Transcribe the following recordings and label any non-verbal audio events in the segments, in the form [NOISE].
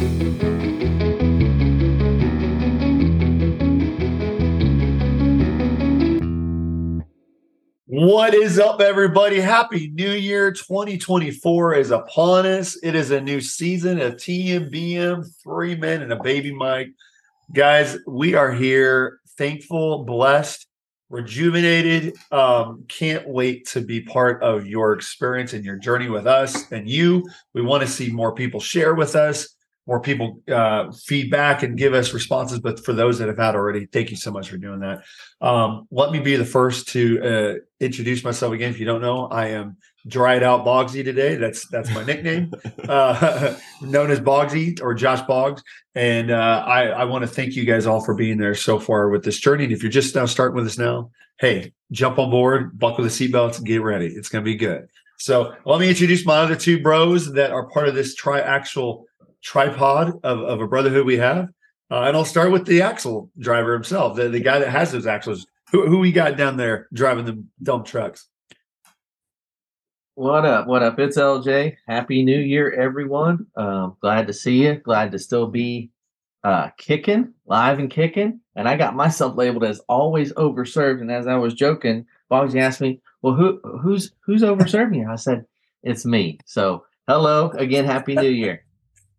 What is up, everybody? Happy New Year 2024 is upon us. It is a new season of TMBM, three men and a baby mic. Guys, we are here thankful, blessed, rejuvenated. Um, can't wait to be part of your experience and your journey with us and you. We want to see more people share with us more people uh, feedback and give us responses. But for those that have had already, thank you so much for doing that. Um, let me be the first to uh, introduce myself again. If you don't know, I am dried out Bogsy today. That's that's my nickname, [LAUGHS] uh, [LAUGHS] known as Bogsy or Josh Boggs. And uh, I, I want to thank you guys all for being there so far with this journey. And if you're just now starting with us now, hey, jump on board, buckle the seatbelts, and get ready. It's going to be good. So let me introduce my other two bros that are part of this triaxle tripod of, of a brotherhood we have. Uh, and I'll start with the axle driver himself, the, the guy that has those axles. Who, who we got down there driving the dump trucks? What up? What up? It's LJ. Happy New Year, everyone. Um, glad to see you. Glad to still be uh, kicking, live and kicking. And I got myself labeled as always overserved. And as I was joking, Bogsy asked me, "Well, who who's who's overserving you?" I said, "It's me." So, hello again. Happy New Year.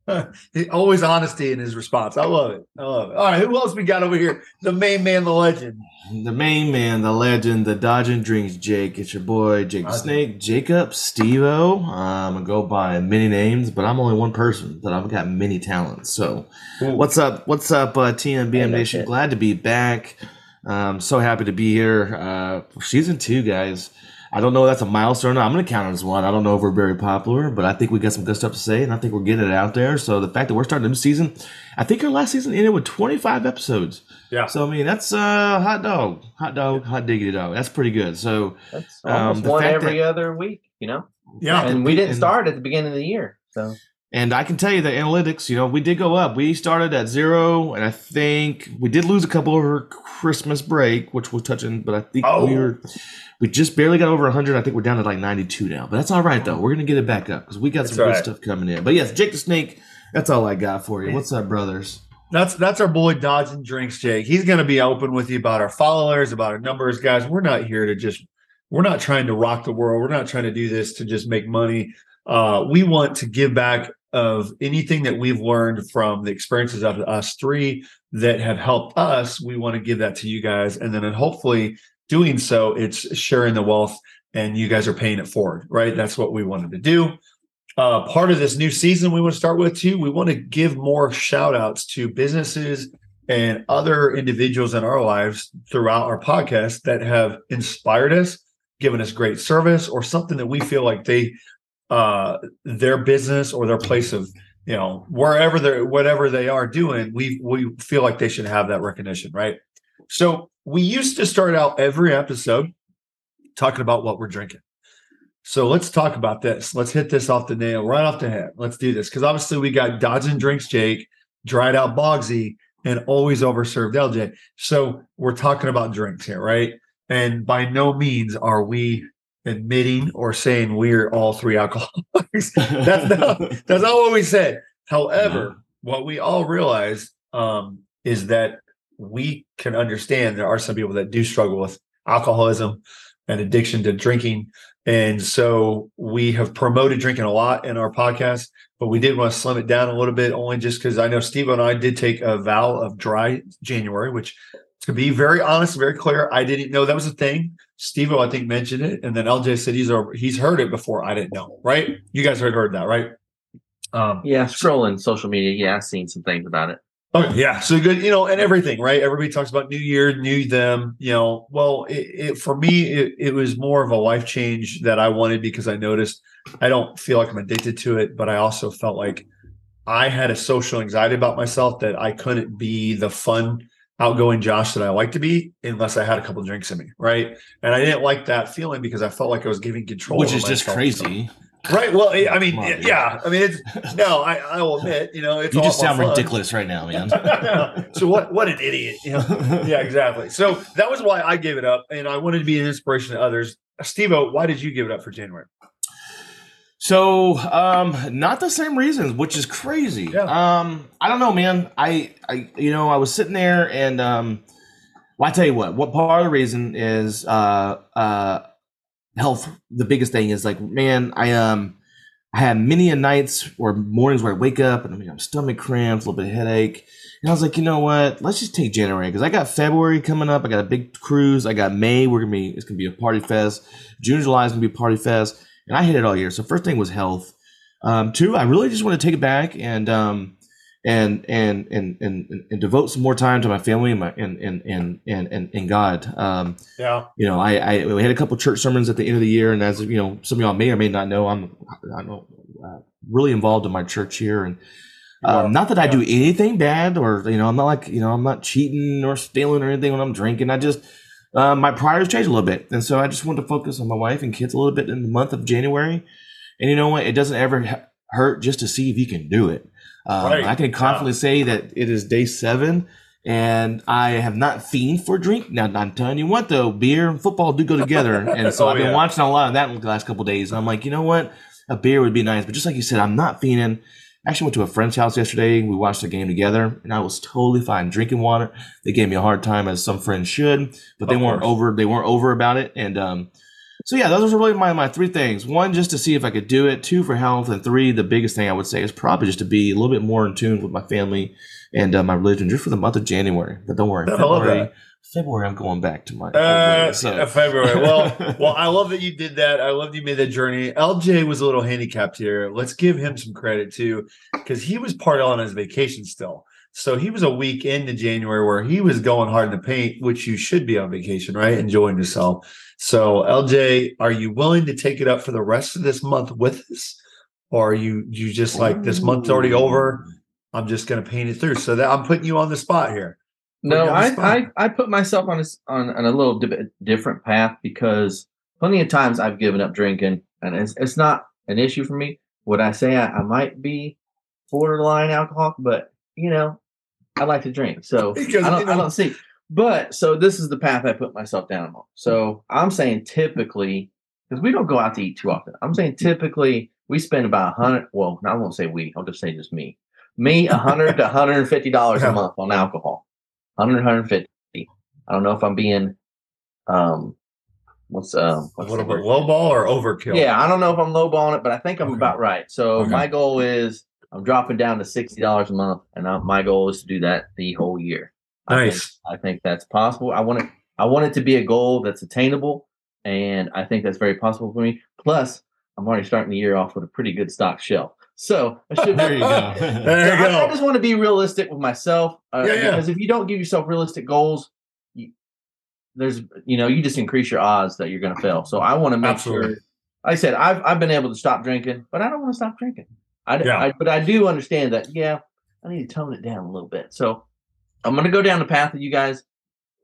[LAUGHS] Always honesty in his response. I love it. I love it. All right, who else we got over here? The main man, the legend. The main man, the legend, the dodging drinks Jake. It's your boy Jake the Snake, Jacob, Stevo. I'm gonna go by many names, but I'm only one person, but I've got many talents. So, Ooh. what's up? What's up, uh, TMBM Nation? Glad to be back. Um, so happy to be here. Uh, season two, guys. I don't know if that's a milestone. I'm going to count it as one. I don't know if we're very popular, but I think we got some good stuff to say, and I think we're getting it out there. So the fact that we're starting a new season, I think our last season ended with 25 episodes. Yeah. So I mean, that's uh, hot dog, hot dog, hot diggity dog. That's pretty good. So that's um, almost um, one every that, other week, you know. Yeah. And we didn't and, start at the beginning of the year, so. And I can tell you the analytics, you know, we did go up. We started at zero, and I think we did lose a couple over Christmas break, which we're touching, but I think oh. we were we just barely got over 100. I think we're down to like 92 now, but that's all right though. We're gonna get it back up because we got that's some right. good stuff coming in. But yes, Jake the Snake. That's all I got for you. What's up, brothers? That's that's our boy Dodging Drinks, Jake. He's gonna be open with you about our followers, about our numbers, guys. We're not here to just we're not trying to rock the world. We're not trying to do this to just make money. Uh, we want to give back of anything that we've learned from the experiences of us three that have helped us. We want to give that to you guys, and then hopefully doing so, it's sharing the wealth, and you guys are paying it forward. Right? That's what we wanted to do. Uh, part of this new season, we want to start with too. We want to give more shout outs to businesses and other individuals in our lives throughout our podcast that have inspired us, given us great service, or something that we feel like they uh, their business or their place of you know wherever they're whatever they are doing we we feel like they should have that recognition right? So we used to start out every episode talking about what we're drinking. So let's talk about this. Let's hit this off the nail right off the head. Let's do this. Because obviously we got dodging drinks jake dried out bogsy and always overserved lj so we're talking about drinks here right? And by no means are we admitting or saying we're all three alcoholics. [LAUGHS] that's not that's not what we said. However, what we all realize um, is that we can understand there are some people that do struggle with alcoholism and addiction to drinking. And so we have promoted drinking a lot in our podcast, but we did want to slim it down a little bit, only just because I know Steve and I did take a vow of dry January, which to be very honest, very clear, I didn't know that was a thing. Steve, I think, mentioned it, and then LJ said he's over, he's heard it before. I didn't know, right? You guys heard heard that, right? Um, yeah, scrolling social media, yeah, I've seen some things about it. Oh yeah, so good, you know, and everything, right? Everybody talks about New Year, New Them, you know. Well, it, it, for me, it, it was more of a life change that I wanted because I noticed I don't feel like I'm addicted to it, but I also felt like I had a social anxiety about myself that I couldn't be the fun outgoing Josh that I like to be unless I had a couple drinks in me, right? And I didn't like that feeling because I felt like I was giving control, which is just crazy. Right. Well, I mean, yeah. I mean, it's no. I, I will admit, you know, it's you just sound fun. ridiculous right now, man. [LAUGHS] so what? What an idiot. You know? yeah, exactly. So that was why I gave it up, and I wanted to be an inspiration to others. Steve, why did you give it up for January? So, um, not the same reasons, which is crazy. Yeah. Um, I don't know, man. I, I, you know, I was sitting there and, um, well, I tell you what, what part of the reason is, uh, uh, health. The biggest thing is like, man, I, um, I had many a nights or mornings where I wake up and I mean, I'm stomach cramps, a little bit of headache. And I was like, you know what? Let's just take January because I got February coming up. I got a big cruise. I got May. We're gonna be. It's gonna be a party fest. June, July is gonna be a party fest, and I hit it all year. So first thing was health. Um, two, I really just want to take it back and um, and, and and and and devote some more time to my family and my and and and and and, and God. Um, Yeah. you know, I, I we had a couple church sermons at the end of the year, and as you know, some of y'all may or may not know, I'm I know uh, really involved in my church here, and Yeah. um, not that I do anything bad, or you know, I'm not like you know, I'm not cheating or stealing or anything when I'm drinking. I just uh, my priorities changed a little bit, and so I just wanted to focus on my wife and kids a little bit in the month of January. And you know what? It doesn't ever hurt just to see if you can do it. Um, Right. I can confidently say that it is day seven, and I have not fiend for drink. Now I'm telling you what, though, beer and football do go together, [LAUGHS] and so Oh, I've been yeah. watching a lot of that in the last couple days. And I'm like, you know what, a beer would be nice, but just like you said, I'm not fiending. Actually, went to a friend's house yesterday. We watched the game together, and I was totally fine drinking water. They gave me a hard time, as some friends should, but they weren't over. They weren't over about it, and um, so yeah, those are really my my three things. One, just to see if I could do it. Two, for health, and three, the biggest thing I would say is probably just to be a little bit more in tune with my family and uh, my religion, just for the month of January. But don't worry, I February. February, I'm going back to my Uh, so. February. Well, [LAUGHS] well, I love that you did that. I love you made that journey. LJ was a little handicapped here. Let's give him some credit too, because he was part on his vacation still. So he was a week into January where he was going hard in the paint, which you should be on vacation, right? Enjoying yourself. So LJ, are you willing to take it up for the rest of this month with us? Or are you you just like this month's already over? I'm just gonna paint it through. So that I'm putting you on the spot here. No, Put you on the I. I I put myself on a on, on a little di- different path because plenty of times I've given up drinking, and it's it's not an issue for me. Would I say I, I might be borderline alcoholic? But you know, I like to drink, so Because, I don't you know- I don't see. But so this is the path I put myself down on. So I'm saying typically because we don't go out to eat too often. I'm saying typically we spend about a hundred. Well, I won't say we. I'll just say just me. Me, a hundred to hundred and fifty dollars a month on alcohol. 100, 150. I don't know if I'm being um what's um A what's little bit low ball or overkill. Yeah, I don't know if I'm lowballing it, but I think I'm Okay. about right. So Okay. my goal is I'm dropping down to sixty dollars a month, and I, my goal is to do that the whole year. I think- Nice. I think that's possible. I want it. I want it to be a goal that's attainable, and I think that's very possible for me. Plus, I'm already starting the year off with a pretty good stock shelf, so I should. There you go. [LAUGHS] There you I, I just want to be realistic with myself, uh, Yeah, yeah. because if you don't give yourself realistic goals, you, there's you know you just increase your odds that you're going to fail. So I want to make Absolutely. sure. Like I said I've I've been able to stop drinking, but I don't want to stop drinking. I, d- Yeah. I- but I do understand that. Yeah, I need to tone it down a little bit. So I'm going to go down the path of you guys,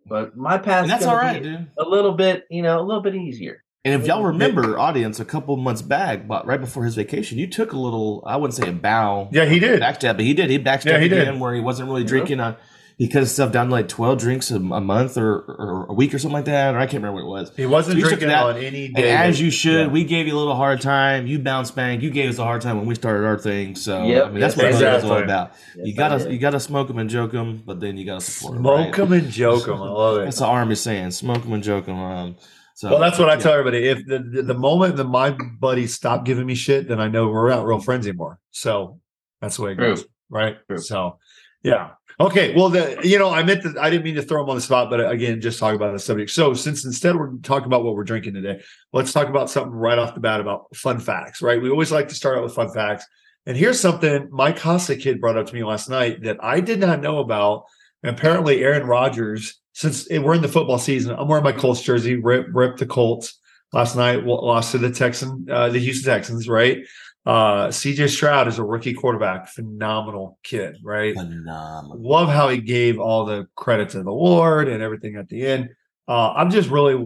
but my path and that's gonna all right, be dude. a little bit, you know, a little bit easier. And if y'all remember, audience, a couple months back, but right before his vacation, you took a little, I wouldn't say a bow. Yeah, he did. Backstab, but he did. He backstabbed Yeah, he did. again where he wasn't really Yeah. drinking. Uh, he cut his stuff down to like 12 drinks a, a month or, or a week or something like that. Or I can't remember what it was. He wasn't So drinking that- on any And day. as you should, yeah. we gave you a little hard time. You bounced back. You gave us a hard time when we started our thing. So Yep, I mean, that's yes, what I it's all about. Yes, you gotta you gotta smoke them and joke them, but then you gotta support them. smoke them and joke them. I love it. That's it. the army saying, smoke them and joke them. Um, so Well, that's what I yeah. tell everybody. If the, the the moment that my buddies stop giving me shit, then I know we're not real friends anymore. So that's the way it True. goes, right? True. So, yeah. Okay. Well, the you know, I meant that I didn't mean to throw him on the spot, but uh, again, just talk about the subject. So, since instead we're talking about what we're drinking today, let's talk about something right off the bat about fun facts, right? We always like to start out with fun facts. And here's something my Casa kid brought up to me last night that I did not know about. And apparently, Aaron Rodgers, since we're in the football season, I'm wearing my Colts jersey, rip, rip the Colts last night, lost to the Texan, uh, the Houston Texans, right? Uh, CJ Stroud is a rookie quarterback, phenomenal kid, right? Phenomenal. Love how he gave all the credit to the Lord and everything at the end. Uh, I'm just really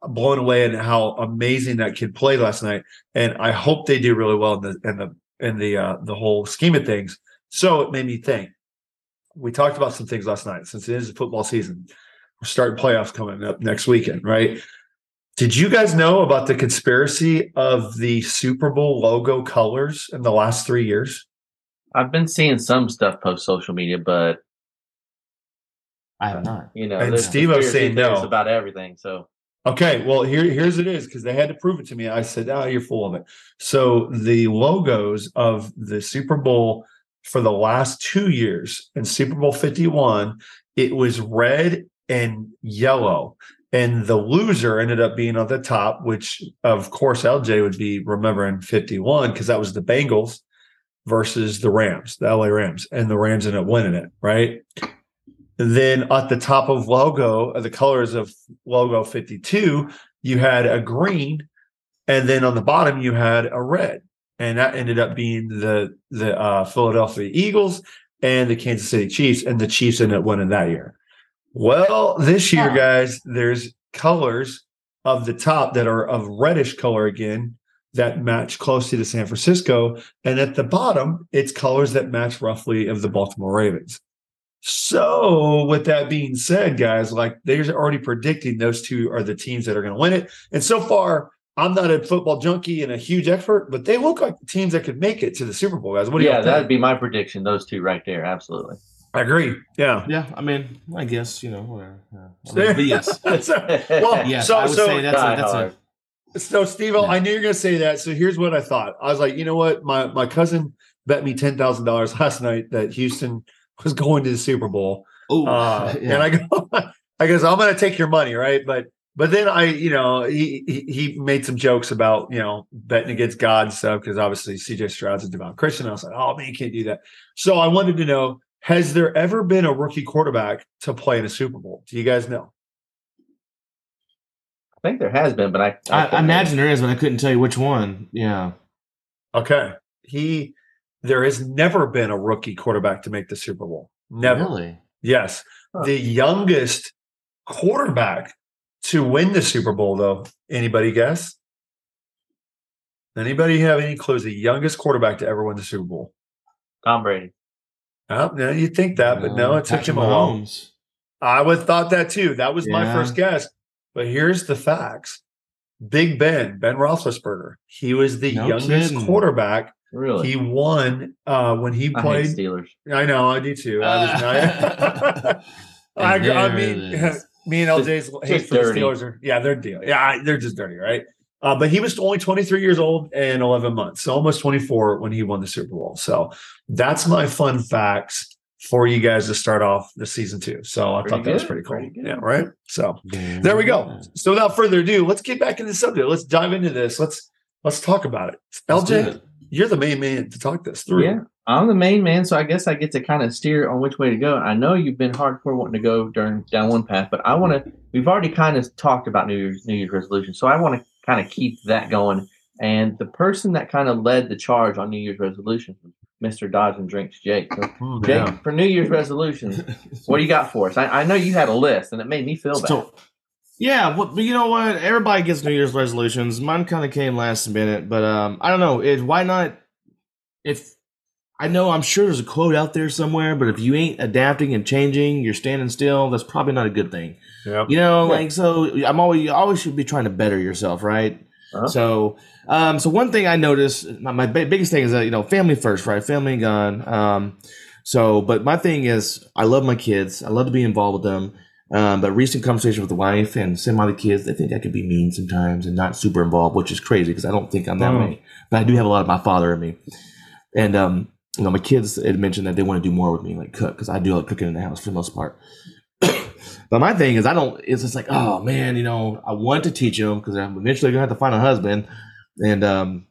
blown away at how amazing that kid played last night, and I hope they do really well in the in the in the uh, the whole scheme of things. So it made me think. We talked about some things last night since it is football season. We're starting playoffs coming up next weekend, right? Did you guys know about the conspiracy of the Super Bowl logo colors in the last three years? I've been seeing some stuff post social media, but I have not. you know, And Steve was saying theories no. about everything. So Okay, well here here's it is because they had to prove it to me. I said, "Oh, you're full of it." So the logos of the Super Bowl for the last two years in Super Bowl 51, it was red and yellow, and the loser ended up being on the top, which of course LJ would be remembering 51 because that was the Bengals versus the Rams, the LA Rams, and the Rams ended up winning it, right? then at the top of logo, the colors of logo 52, you had a green, and then on the bottom you had a red, and that ended up being the the uh, Philadelphia Eagles and the Kansas City Chiefs, and the Chiefs ended up winning that year. Well, this year, guys, there's colors of the top that are of reddish color again that match closely to San Francisco, and at the bottom, it's colors that match roughly of the Baltimore Ravens. So, with that being said, guys, like they're already predicting those two are the teams that are going to win it. And so far, I'm not a football junkie and a huge expert, but they look like the teams that could make it to the Super Bowl, guys. What do you yeah, think? that'd be my prediction. Those two right there, absolutely. I agree. Yeah. Yeah, I mean, I guess you know. whatever. Yeah. I mean, but [LAUGHS] yes, well, [LAUGHS] yes, so I would so say that's a, that's a. So, Steve, Yeah. I knew you were going to say that. So, here's what I thought. I was like, you know what? My my cousin bet me ten thousand dollars last night that Houston was going to the Super Bowl. oh, Uh, [LAUGHS] And I go, I guess I'm going to take your money, right? But but then I, you know, he he, he made some jokes about you know betting against God and stuff because obviously CJ Stroud's a devout Christian. I was like, oh man, you can't do that. So I wanted to know: Has there ever been a rookie quarterback to play in a Super Bowl? Do you guys know? I think there has been, but I I, I couldn't- imagine there is, but I couldn't tell you which one. Yeah, Okay, he. There has never been a rookie quarterback to make the Super Bowl. Never. Really? Yes. Huh. The youngest quarterback to win the Super Bowl, though. Anybody guess? Anybody have any clues? The youngest quarterback to ever win the Super Bowl? Tom Brady. Oh, no, you'd think that, but no, Uh, it took Patrick him a while. I would have thought that too. That was my first guess. But here's the facts. Big Ben, Ben Roethlisberger, he was the No youngest kidding. quarterback. Really? He won uh, when he I hate played. Steelers. I know, I do too. I was [LAUGHS] Uh, [LAUGHS] I, I mean, it is. [LAUGHS] me and LJ's hate just for the dirty. Steelers are yeah, they're deal. Yeah, I- they're just dirty, right? Uh, but he was only 23 years old and 11 months, so almost 24 when he won the Super Bowl. So that's my fun facts for you guys to start off the season two. So I Pretty thought that was pretty cool. pretty. Yeah, right. So there we go. So without further ado, let's get back into the subject. Let's dive into this. Let's let's talk about it. Let's LJ, it. You're the main man to talk this through. Yeah, I'm the main man, so I guess I get to kind of steer on which way to go. I know you've been hardcore wanting to go during down one path, but I want to. We've already kind of talked about New Year's New Year's resolution, so I want to kind of keep that going. And the person that kind of led the charge on New Year's resolution, was Mr. Dodging Drinks Jake. So, Hmm, Jake, yeah. for New Year's resolutions, [LAUGHS] what do you got for us? I, I know you had a list, and it made me feel bad. So, yeah, well, but you know what? Everybody gets New Year's resolutions. Mine kind of came last minute, but um, I don't know. It, why not? If I know, I'm sure there's a quote out there somewhere, but if you ain't adapting and changing, you're standing still. That's probably not a good thing. Yeah. You know, Yeah. like so. I'm always you always should be trying to better yourself, right? Uh-huh. So, um, so one thing I noticed, my, my bi- biggest thing is that you know, family first, right? Family and gun. Um, so, but my thing is, I love my kids. I love to be involved with them. Um, but recent conversation with the wife and some other kids, they think I could be mean sometimes and not super involved, which is crazy because I don't think I'm that Mm. way. But I do have a lot of my father in me. And um, you know, my kids had mentioned that they want to do more with me, like cook, because I do like cooking in the house for the most part. [COUGHS] but my thing is, I don't. It's just like, oh man, you know, I want to teach them because I'm eventually gonna have to find a husband, and um,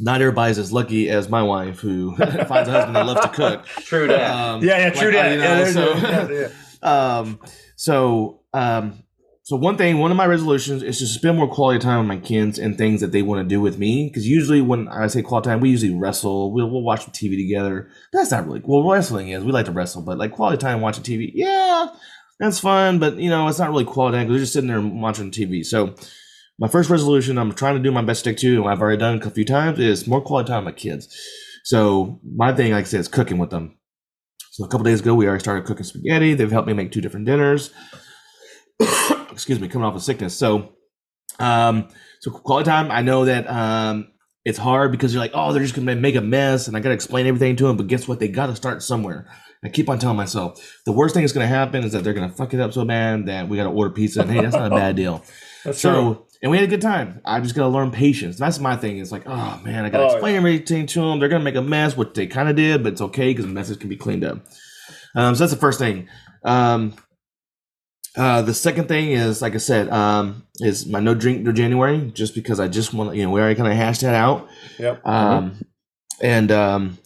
not everybody's as lucky as my wife who [LAUGHS] finds a husband that loves to cook. True that. Um, Yeah, yeah, true like, that. you Yeah, know, there's so- yeah, yeah. [LAUGHS] um, so, um, so one thing, one of my resolutions is to spend more quality time with my kids and things that they want to do with me. Because usually, when I say quality time, we usually wrestle. We'll, we'll watch TV together. That's not really well. Wrestling is we like to wrestle, but like quality time watching TV, yeah, that's fun. But you know, it's not really quality time because we're just sitting there watching TV. So, my first resolution, I'm trying to do my best stick to, and I've already done a few times, is more quality time with my kids. So my thing, like I said, is cooking with them. So a couple days ago, we already started cooking spaghetti. They've helped me make two different dinners. [COUGHS] Excuse me, coming off of sickness. So Um, so quality time. I know that um, it's hard because you're like, oh, they're just gonna make a mess, and I gotta explain everything to them. But guess what? They gotta start somewhere. I keep on telling myself the worst thing that's gonna happen is that they're gonna fuck it up so bad that we gotta order pizza. And hey, that's not a bad deal. [LAUGHS] That's so true. And we had a good time. I just gotta learn patience. That's my thing. It's like, oh man, I gotta Oh, explain everything to them. They're gonna make a mess, which they kind of did, but it's okay because the messes can be cleaned up. Um, so that's the first thing. Um, uh, the second thing is, like I said, um, is my no drink no January, just because I just want, you know, we already kind of hashed that out. Yep. Um, and um,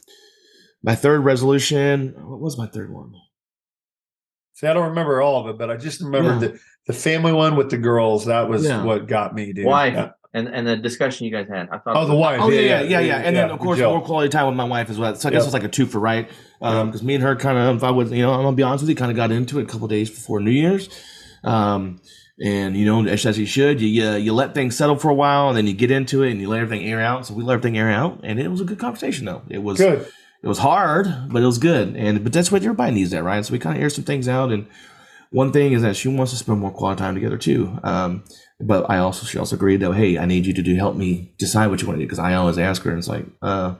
my third resolution, what was my third one? See, I don't remember all of it, but I just remember Yeah. the, the family one with the girls. That was Yeah. what got me, dude. Wife. Yeah. And and the discussion you guys had. I thought. Oh, the wife. Oh yeah, yeah, yeah, yeah. And then of course Jill. more quality time with my wife as well. So I guess Yep. it's like a two for right. Um, Yep. because me and her kind of, if I was, you know, I'm gonna be honest with you, kind of got into it a couple days before New Year's. Um, and you know, as, as you should, you, you you let things settle for a while, and then you get into it, and you let everything air out. So we let everything air out, and it was a good conversation though. It was Good. It was hard, but it was good. And but that's what everybody needs that, right? So we kind of air some things out. And one thing is that she wants to spend more quality time together too. Um, but I also she also agreed that hey, I need you to do help me decide what you want to do because I always ask her, and it's like, uh,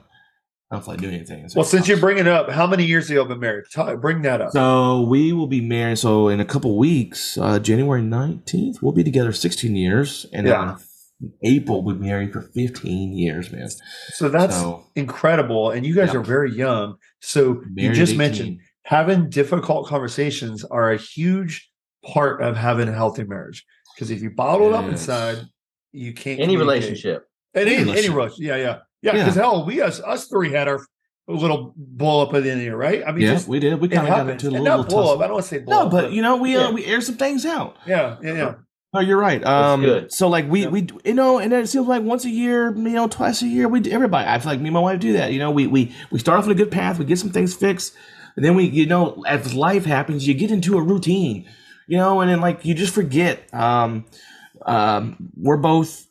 I don't feel like doing anything. It's Well, since you bring it up, how many years have you been married? Tell, bring that up. so we will be married. So in a couple weeks, uh, January nineteenth, we'll be together sixteen years, and Yeah. In April we'll be married for fifteen years, man. So that's so incredible. And you guys Yeah. are very young. So you just 18. mentioned having difficult conversations are a huge part of having a healthy marriage. Because if you bottle it up inside, you can't any relationship. Any, Any any relationship. relationship. Yeah, yeah. Yeah. Yeah. Because hell, we us us three had our little blow up at the end of the year, right? I mean, yeah, just we did. We kind of got happens. into a And little, not blow up. I don't want to say blow No, up. but you know, we yeah. uh, we air some things out. yeah, yeah, yeah. Oh, you're right. Um, good. so like we Yeah. we you know, and then it seems like once a year, you know, twice a year, we do- everybody. I feel like me and my wife do that. You know, we we we start off on a good path, we get some things fixed, and then we you know, as life happens, you get into a routine, you know, and then like you just forget. Um, um, we're both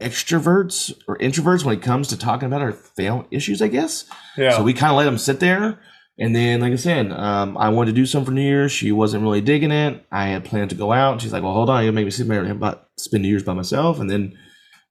extroverts or introverts when it comes to talking about our fail issues, I guess. Yeah. So we kind of let them sit there. And then, like I said, um, I wanted to do something for New Year's. She wasn't really digging it. I had planned to go out. She's like, "Well, hold on, you'll make me sit there and about spend New Year's by myself." And then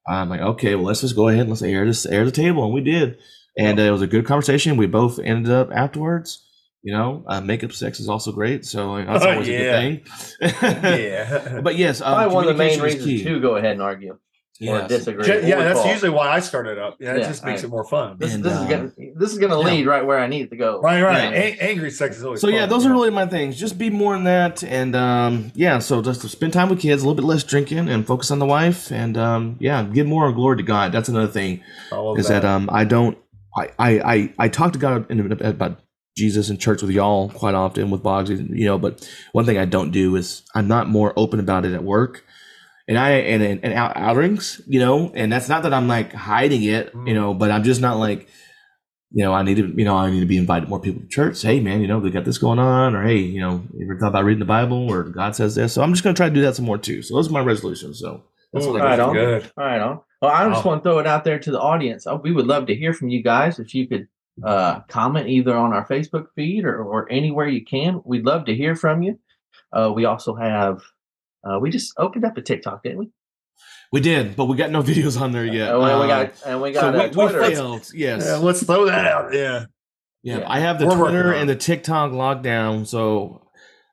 I'm like, "Okay, well, let's just go ahead and let's air this air the table." And we did, and uh, it was a good conversation. We both ended up afterwards. You know, uh, makeup sex is also great, so that's Oh, always yeah. a good thing. [LAUGHS] yeah. but yes, um, Probably one of the main reasons to go ahead and argue or Yes. disagree. Ja- yeah, that's withdraw. usually why I started up. Yeah, it Yeah, just makes I- it more fun. This, And, this um, is gonna this is gonna yeah. lead right where I need it to go. Right, right. Yeah. A- angry sex is always So yeah, those you are really my things. Just be more in that, and um, yeah. So just to spend time with kids, a little bit less drinking, and focus on the wife, and um, yeah, give more glory to God. That's another thing I love is that um, I don't, I, I, I, I talk to God in, about Jesus in church with y'all quite often with Boggs, you know. But one thing I don't do is I'm not more open about it at work, and I and and, and out, outings, you know. And that's not that I'm like hiding it, you know, but I'm just not like you know, I need to, you know, I need to be invited more people to church. Hey, man, you know, they got this going on, or hey, you know, you ever thought about reading the Bible, or God says this. So I'm just going to try to do that some more too. So those are my resolutions. So that's Ooh, what I Right got. on. good. All right, on. Well, I just Wow. want to throw it out there to the audience. Uh, We would love to hear from you guys. If you could uh, comment either on our Facebook feed or, or anywhere you can, we'd love to hear from you. Uh, we also have, uh, we just opened up a TikTok, didn't we? We did, but we got no [LAUGHS] videos on there yet. and we, we Um, got, and we so got we, uh, we Twitter. failed. Yes. Yeah, let's throw that out. Yeah. Yeah, Yeah. I have the We're Twitter and the TikTok lockdown. So,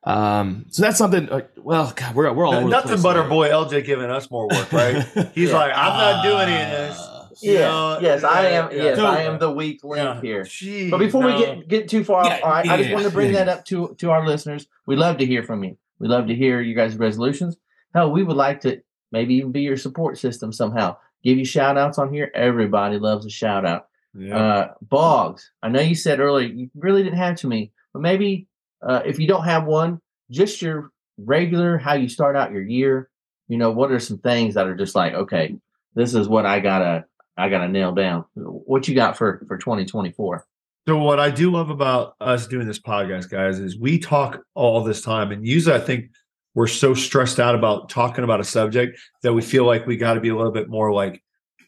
um, so that's something. Uh, well, God, we're we're all over the Nothing place but our boy LJ giving us more work, right? [LAUGHS] He's Yeah. like, I'm not doing any of this. Uh, You Yes, know, I am. Yes, So- I am the weak link Yeah. here. Gee, But before we get get too far, Yeah, all right, I just yeah, wanted to bring yeah. that up to to our listeners. We love to hear from you. We love to hear you guys' resolutions. Hell, we would like to maybe even be your support system somehow. Give you shout outs on here. Everybody loves a shout out. Yeah. Uh, Boggs, I know you said earlier you really didn't have too many, but maybe uh, if you don't have one, just your regular how you start out your year. You know, what are some things that are just like, okay, this is what I gotta I gotta nail down. What you got for for 2024? So what I do love about us doing this podcast, guys, is we talk all this time, and usually I think we're so stressed out about talking about a subject that we feel like we got to be a little bit more like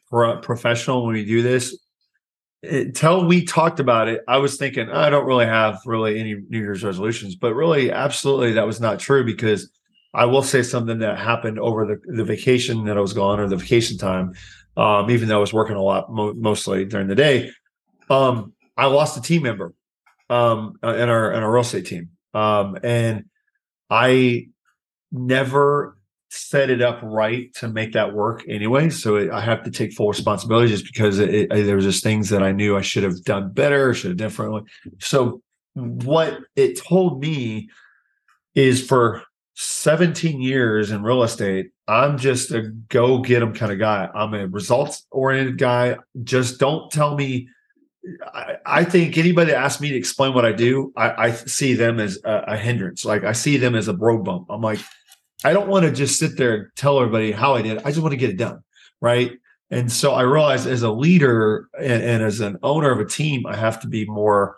pro- professional when we do this. Until we talked about it, I was thinking I don't really have really any New Year's resolutions, but really, absolutely, that was not true because I will say something that happened over the, the vacation that I was gone or the vacation time, um, even though I was working a lot mo- mostly during the day. Um, I lost a team member um, uh, in our in our real estate team, um, and I never set it up right to make that work anyway. So it, I have to take full responsibility just because it, it, there was just things that I knew I should have done better, should have differently. So what it told me is for 17 years in real estate, I'm just a go get them kind of guy. I'm a results oriented guy. Just don't tell me. I, I, think anybody that asks me to explain what I do, I, I see them as a, a, hindrance. Like I see them as a road bump. I'm like, I don't want to just sit there and tell everybody how I did. I just want to get it done. Right. And so I realized as a leader and, and as an owner of a team, I have to be more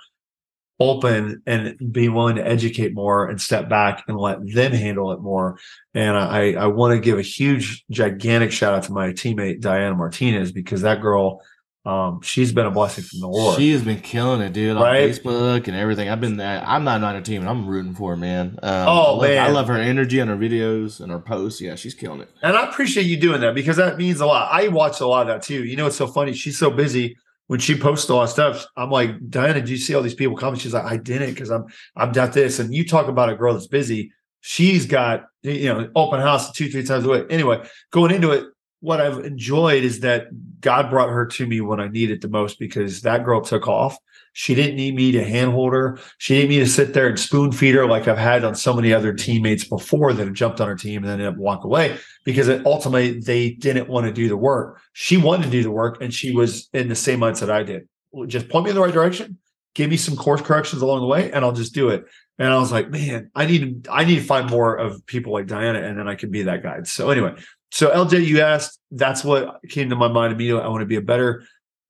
open and be willing to educate more and step back and let them handle it more. And I, I want to give a huge, gigantic shout out to my teammate Diana Martinez because that girl, um, she's been a blessing from the Lord. She has been killing it, dude, on right? Facebook and everything. I've been, that. I'm not on her team, and I'm rooting for her, man. Um, oh I love, man, I love her energy and her videos and her posts. Yeah, she's killing it. And I appreciate you doing that because that means a lot. I watch a lot of that too. You know, it's so funny. She's so busy when she posts all that stuff, I'm like, Diana, do you see all these people coming? She's like, I didn't because I'm I'm got this. And you talk about a girl that's busy. She's got you know open house two three times a week. Anyway, going into it, what I've enjoyed is that God brought her to me when I needed the most because that girl took off she didn't need me to handhold her. She didn't need me to sit there and spoon feed her like I've had on so many other teammates before that have jumped on her team and then ended up walk away because ultimately they didn't want to do the work. She wanted to do the work and she was in the same mindset I did. Just point me in the right direction, give me some course corrections along the way, and I'll just do it. And I was like, man, I need I need to find more of people like Diana, and then I can be that guide. So anyway, so LJ, you asked, that's what came to my mind immediately. I want to be a better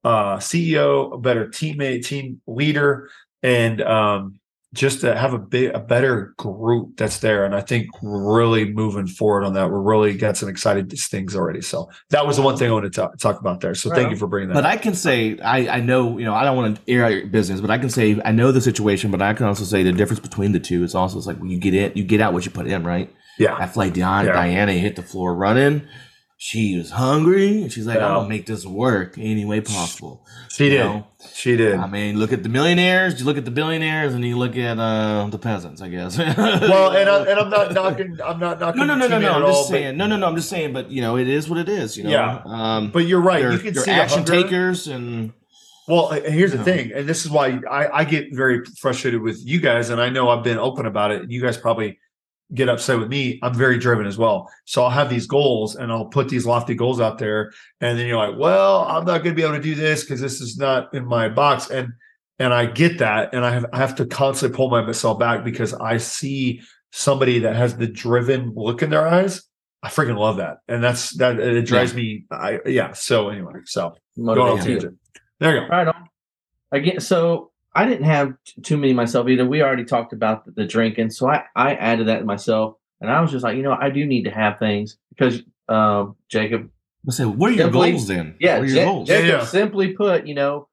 uh, CEO, a better teammate, team leader, and um, just to have a big, a better group that's there. And I think we're really moving forward on that. We're really got some excited things already. So that was the one thing I want to talk, talk about there. So right. thank you for bringing that. But up. I can say I, I know you know I don't want to air out your business, but I can say I know the situation. But I can also say the difference between the two is also it's like when you get in, you get out what you put in, right? Yeah. I feel like Diana, yeah. Diana hit the floor running she was hungry and she's like, yeah. I'm gonna make this work any way possible. She you did. Know? She did. I mean, look at the millionaires, you look at the billionaires, and you look at uh, the peasants, I guess. [LAUGHS] well, and, I, and I'm not knocking. I'm not knocking. No, no, no, no, no. I'm just all, saying. But, no, no, no. I'm just saying. But you know, it is what it is. You know. Yeah. Um, but you're right. You can see action takers and. Well, here's the thing, and this is why I, I get very frustrated with you guys, and I know I've been open about it. You guys probably get upset with me, I'm very driven as well. So I'll have these goals and I'll put these lofty goals out there. And then you're like, well, I'm not going to be able to do this because this is not in my box. And and I get that. And I have I have to constantly pull myself back because I see somebody that has the driven look in their eyes. I freaking love that. And that's that it drives yeah. me. I yeah. So anyway, so going on. There you go. Right on. Again, so I didn't have t- too many myself either. We already talked about the, the, drinking, so I I added that to myself, and I was just like, you know, I do need to have things because um, Jacob. I say, what are your simply, goals then? Yeah, what are your goals? Jacob yeah, yeah. simply put, you know,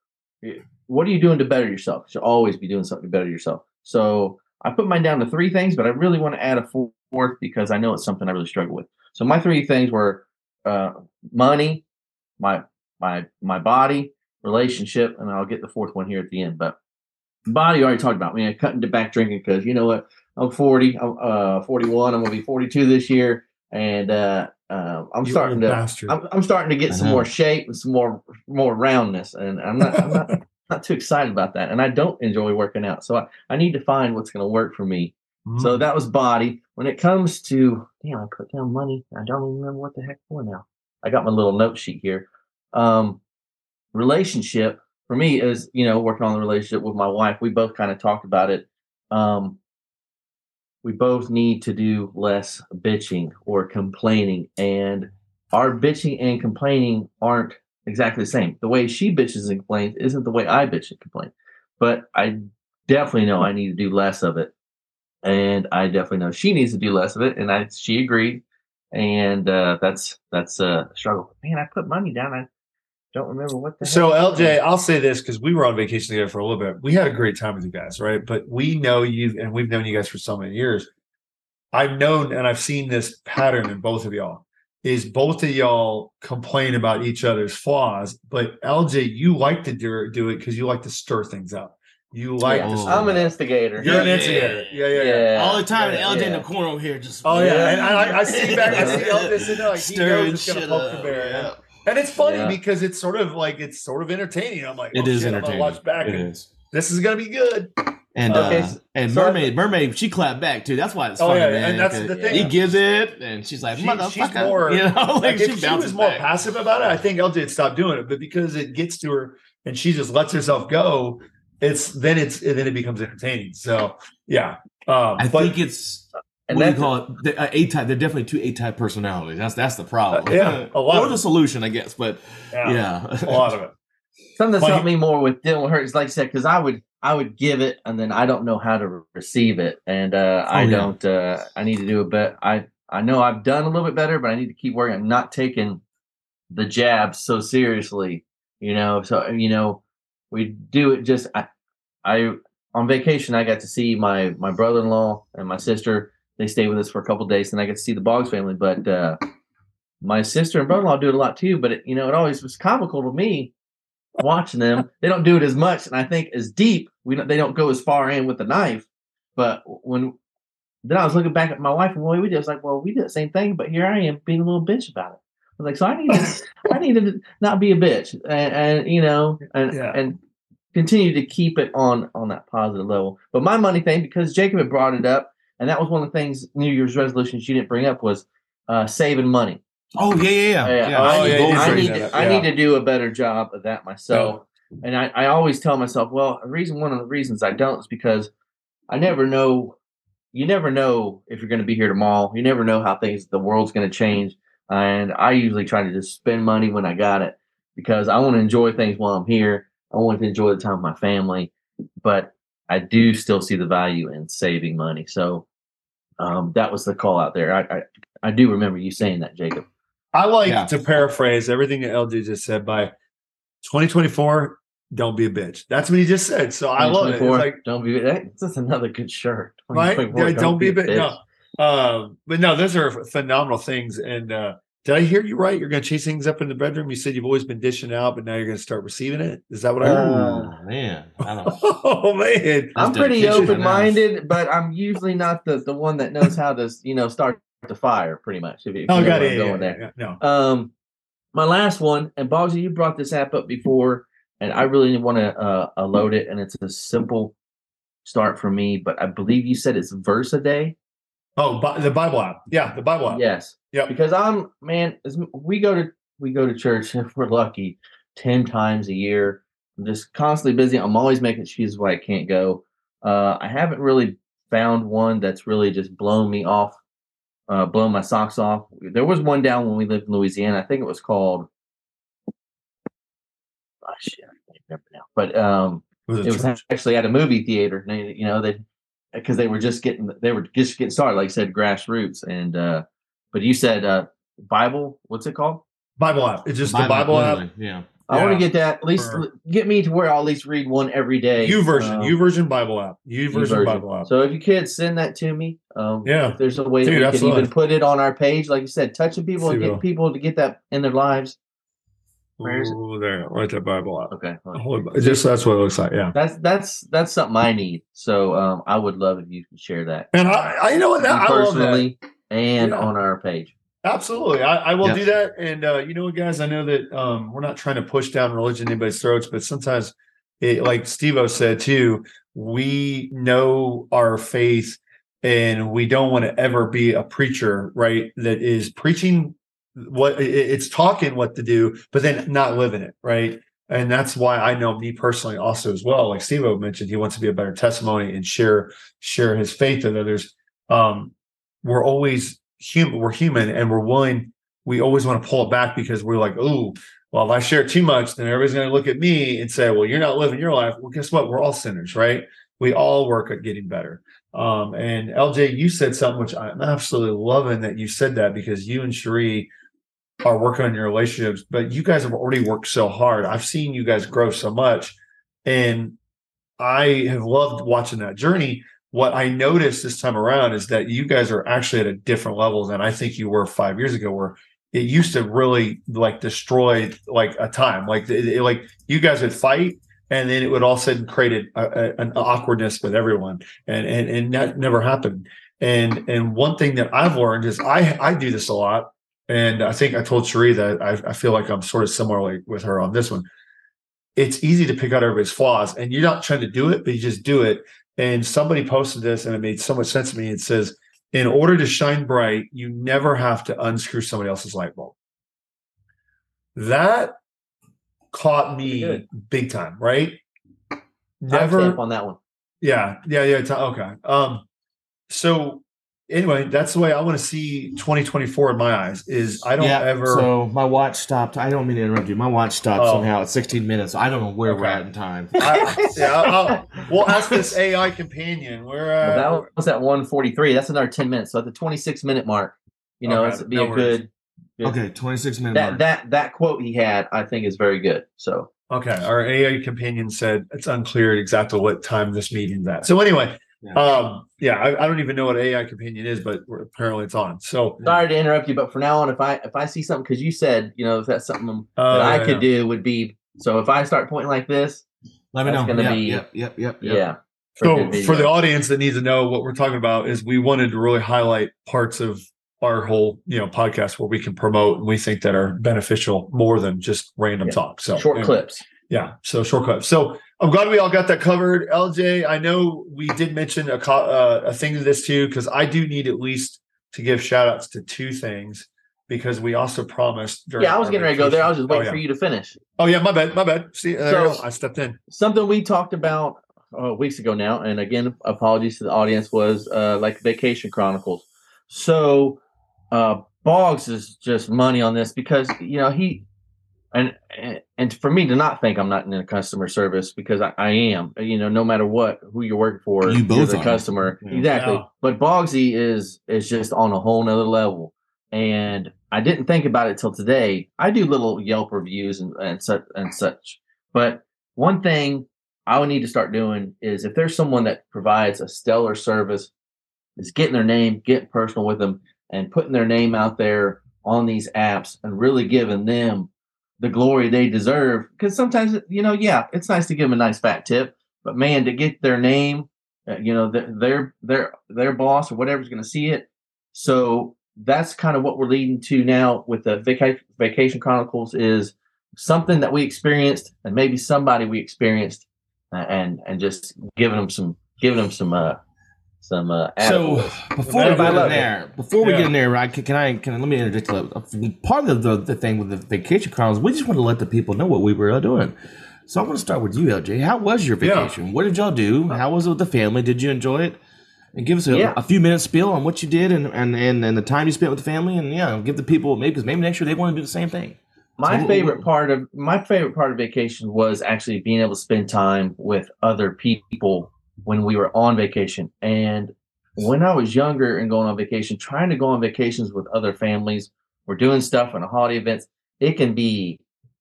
what are you doing to better yourself? You should always be doing something to better yourself. So I put mine down to three things, but I really want to add a fourth because I know it's something I really struggle with. So my three things were uh, money, my my my body, relationship, and I'll get the fourth one here at the end. But body already talked about man cutting to back drinking because you know what? I'm 40 i'm uh 41 i'm gonna be 42 this year and uh, uh i'm you starting to I'm, I'm, starting to get some more shape and some more more roundness and i'm not i'm not [LAUGHS] not too excited about that and i don't enjoy working out so i, I need to find what's going to work for me. Mm. so that was body when it comes to damn i put down money i don't even remember what the heck for now. I got my little note sheet here. Um relationship for me is you know working on the relationship with my wife we both kind of talked about it um we both need to do less bitching or complaining and our bitching and complaining aren't exactly the same. The way she bitches and complains isn't the way i bitch and complain but i definitely know i need to do less of it and i definitely know she needs to do less of it and i she agreed and uh that's that's a struggle. Man i put money down i don't remember what the. So LJ, I'll say this because we were on vacation together for a little bit. We had a great time with you guys, right? But we know you, and we've known you guys for so many years. I've known and I've seen this pattern in both of y'all. Is both of y'all complain about each other's flaws, but LJ, you like to do, do it because you like to stir things up. You like Yeah, to. stir I'm an instigator. You're an instigator. Yeah, yeah, yeah. Yeah. All the time, Yeah, and LJ in the corner over here just. Oh yeah, and I, I see back. I see [LAUGHS] Elvis sitting there like he Stirring knows it's gonna shit poke the up, bear. And it's funny Yeah. because it's sort of like it's sort of entertaining. I'm like, It oh, is shit, entertaining. watch back It is. this is gonna be good. And uh, so- and so mermaid, mermaid, she clapped back too. That's why it's Oh, funny, yeah, man. and that's the thing. He gives it, and she's like, She- more- [LAUGHS] you know, like, Like she she was more back. passive about it, I think LJ would stop doing it. But because it gets to her and she just lets herself go, it's then it's then it becomes entertaining. So yeah, um, I but think it's And what do you call it? The, uh, A type. They're definitely two A type personalities. That's that's the problem. Uh, yeah, a lot or of the solution, I guess. But yeah, yeah, a lot of it. [LAUGHS] something that's Well, helped me more with dealing with her is like I said, because I would I would give it and then I don't know how to re- receive it, and uh, I Oh, yeah. don't. Uh, I need to do it, but I I know I've done a little bit better, but I need to keep working. I'm not taking the jabs so seriously, you know. So you know, we do it just I I on vacation I got to see my my brother in law and my sister. They stayed with us for a couple days, and I got to see the Boggs family, but. uh my sister and brother-in-law do it a lot too, but it, you know, it always was comical to me watching them. They don't do it as much, and I think as deep. We don't, they don't go as far in with the knife. But when then I was looking back at my wife and what we did, I was like, well, we did the same thing, but here I am being a little bitch about it. I was like, so I need to, [LAUGHS] I need to not be a bitch, and, and you know, and Yeah. and continue to keep it on on that positive level. But my money thing, because Jacob had brought it up, and that was one of the things New Year's resolutions you didn't bring up was uh, saving money. oh yeah, yeah, yeah. Yeah, yeah. Oh, I, yeah, need, I, need to, I yeah. need to do a better job of that myself. And I, I always tell myself, well, the reason one of the reasons I don't is because I never know. You never know if you're going to be here tomorrow. You never know how things, the world's going to change. And I usually try to just spend money when I got it because I want to enjoy things while I'm here. I want to enjoy the time with my family, but I do still see the value in saving money. So um, that was the call out there. I, I I do remember you saying that, Jacob. I like Yeah. to paraphrase everything that LJ just said by 2024. Don't be a bitch. That's what he just said. So I love it. It's like don't be that- that's another good shirt. right? Yeah, don't, be a bitch. No. Um, but no, those are phenomenal things. And uh, did I hear you right? You're going to chase things up in the bedroom. You said you've always been dishing out, but now you're going to start receiving it. Is that what I heard? Uh, Oh man, I don't. [LAUGHS] oh man, I'm pretty open minded, but I'm usually not the the one that knows how to you know start the fire. Pretty much. If, you- if oh you know god, where yeah, going yeah, there. yeah. No, Um, my last one, and Bogsy, you brought this app up before, and I really want to uh, uh, load it, and it's a simple start for me. But I believe you said it's verse a day. Oh, the Bible app. Yeah, the Bible app. Yes. Yep. Because I'm man, we go to we go to church [LAUGHS] if we're lucky ten times a year. I'm just constantly busy. I'm always making excuses why I can't go. Uh, I haven't really found one that's really just blown me off, uh, blown my socks off. There was one down when we lived in Louisiana. I think it was called. Oh shit, I can't remember now. But um, Was it was actually at a movie theater. you know, they because they were just getting they were just getting started, like I said, grassroots. And uh but you said uh Bible, what's it called? Bible app. It's just the Bible app. Yeah. I want to get that at least Or- get me to where I'll at least read one every day. YouVersion, Um, U version Bible app, U U version version. Bible app. So if you could send that to me, um, Yeah. if there's a way Dude, that we absolutely. could even put it on our page, like you said, touching people and See, get Bill. people to get that in their lives. Where is it? Ooh, there, right there, Bible. Okay, hold on. Just that's what it looks like. Yeah. that's that's that's something I need. So um, I would love if you could share that And I, I you know what? That, I personally and Yeah. on our page. Absolutely. I, I will do that. And uh, you know what, guys, I know that um, we're not trying to push down religion in anybody's throats, but sometimes it, like Steve O said too, we know our faith and we don't want to ever be a preacher, right? That is preaching what it's talking what to do, but then not living it, right? And that's why I know me personally also as well. Like Steve mentioned, he wants to be a better testimony and share share his faith with others. Um, we're always human. We're human, and we're willing. We always want to pull it back because we're like, oh, well, if I share too much, then everybody's going to look at me and say, well, you're not living your life. Well, guess what? We're all sinners, right? We all work at getting better. Um, and LJ, you said something which I'm absolutely loving that you said that because you and Cherie are working on your relationships, but you guys have already worked so hard. I've seen you guys grow so much, and I have loved watching that journey. what I noticed this time around is that you guys are actually at a different level than I think you were five years ago, where it used to really like destroy like a time. Like it, like you guys would fight, and then it would all of a sudden create a, a, an awkwardness with everyone, and and and that never happened. And and one thing that I've learned is I I do this a lot, and I think I told Cherie that I, I feel like I'm sort of similarly with her on this one. It's easy to pick out everybody's flaws, and you're not trying to do it, but you just do it. And somebody posted this, and it made so much sense to me. It says, "In order to shine bright, you never have to unscrew somebody else's light bulb." That caught me big time, right? Never on that one. yeah, yeah, yeah. Okay. Um, so anyway, that's the way I want to see 2024 in my eyes. Is I don't ever. So my watch stopped. I don't mean to interrupt you. My watch stopped Oh. somehow at 16 minutes. I don't know where we're at in time. I, yeah, I'll, I'll- we'll ask this AI companion. We're uh, Well, that was at 143. That's another 10 minutes. So at the 26 minute mark, you know, Okay, it's be no a good. good- Okay, 26 minutes. That that that quote he had, I think, is very good. So Okay, our AI companion said it's unclear exactly what time this meeting's at. So anyway, Yeah. um, yeah, I, I don't even know what AI companion is, but apparently it's on. So sorry to interrupt you, but for now on, if I if I see something, because you said you know if that's something uh, that I yeah, could do would be so if I start pointing like this, Let me that's know. gonna Yep, be- yep, yep, yep, yep. yeah. So for the audience that needs to know what we're talking about is we wanted to really highlight parts of our whole you know podcast where we can promote and we think that are beneficial more than just random Yeah. talk. So short anyway. clips. Yeah, so short clips. So I'm glad we all got that covered. LJ, I know we did mention a uh, a thing to this too because I do need at least to give shout outs to two things because we also promised. during Yeah, I was getting ready to go there. I was just waiting for you to finish. Oh yeah. oh my bad, my bad. See, there So- I stepped in. Something we talked about uh, weeks ago now, and again, apologies to the audience, was uh, like Vacation Chronicles. So uh, Boggs is just money on this because you know he and and- and for me to not think I'm not in a customer service because I, I am. You know, no matter what, who you're working for, You you're both the are. customer. Yeah. Exactly. Yeah. But Boggsy is is just on a whole nother level. And I didn't think about it till today. I do little Yelp reviews and, and such and such. But one thing I would need to start doing is if there's someone that provides a stellar service, is getting their name, getting personal with them, and putting their name out there on these apps and really giving them the glory they deserve. Because sometimes, you know, yeah, it's nice to give them a nice fat tip, but man, to get their name, uh, you know, their their their boss or whatever's going to see it. So that's kind of what we're leading to now with the Vaca- Vacation Chronicles is something that we experienced and maybe somebody we experienced uh, and and just giving them some giving them some uh some uh So before we get in there, before we Yeah. get in there, right? Can, can I can I, let me interject a little. Part of the, the thing with the vacation chronicles, we just want to let the people know what we were doing. So I'm going to start with you, LJ. How was your Yeah. vacation? What did y'all do? How was it with the family? Did you enjoy it? And give us a, Yeah. a few minutes spiel on what you did and, and, and, and the time you spent with the family, and yeah, give the people maybe because maybe next year they want to do the same thing. my So- favorite part of my favorite part of vacation was actually being able to spend time with other people when we were on vacation. And when i was younger and going on vacation trying to go on vacations with other families or doing stuff on holiday events it can be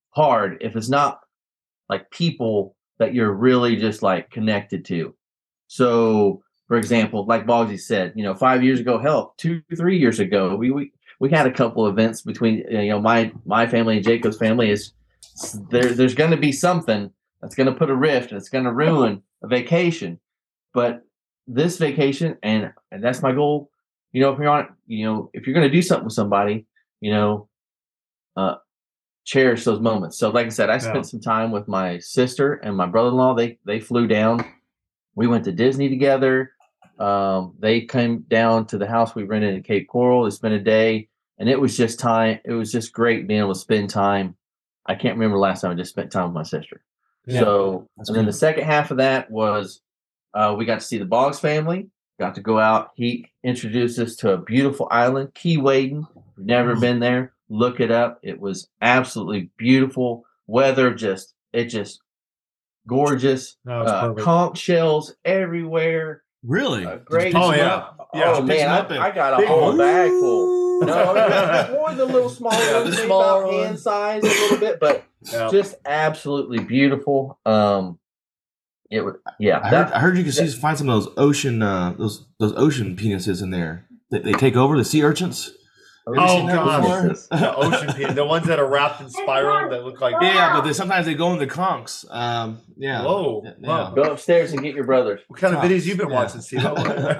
hard if it's not like people that you're really just like connected to. So for example like Boggsy said you know five years ago hell two three years ago we, we we had a couple events between you know my my family and Jacob's family is there there's going to be something that's going to put a rift and it's going to ruin a vacation but this vacation and and that's my goal you know if you're on you know if you're going to do something with somebody you know uh cherish those moments so like i said i spent Yeah. some time with my sister and my brother-in-law they they flew down we went to disney together um, they came down to the house we rented in Cape Coral. They spent a day, and it was just time. It was just great being able to spend time. I can't remember the last time I just spent time with my sister. Yeah, so, and then good. the second half of that was uh, we got to see the Boggs family. Got to go out. He introduced us to a beautiful island, Keewaydin. Never Mm. been there. Look it up. It was absolutely beautiful. Weather just it just gorgeous. Uh, conch shells everywhere. Really? Uh, great. Oh, yeah. up? Yeah, oh man, I, up I got a Big whole one. bag full. No, no, more the little [LAUGHS] small Yeah, ones, the maybe smaller about hand size a little bit, but [LAUGHS] Yeah. just absolutely beautiful. Um, It would, yeah. I heard, that- I heard you can see find some of those ocean uh, those those ocean penises in there. They, they take over the sea urchins. Oh, seen that gosh. before? the ocean pea, the ones that are wrapped in spiral that look like Yeah, but they, sometimes they go in the conchs. Um, yeah. Whoa, Yeah. wow. Go upstairs and get your brothers. What kind of videos you've been yeah. watching, Steve? [LAUGHS]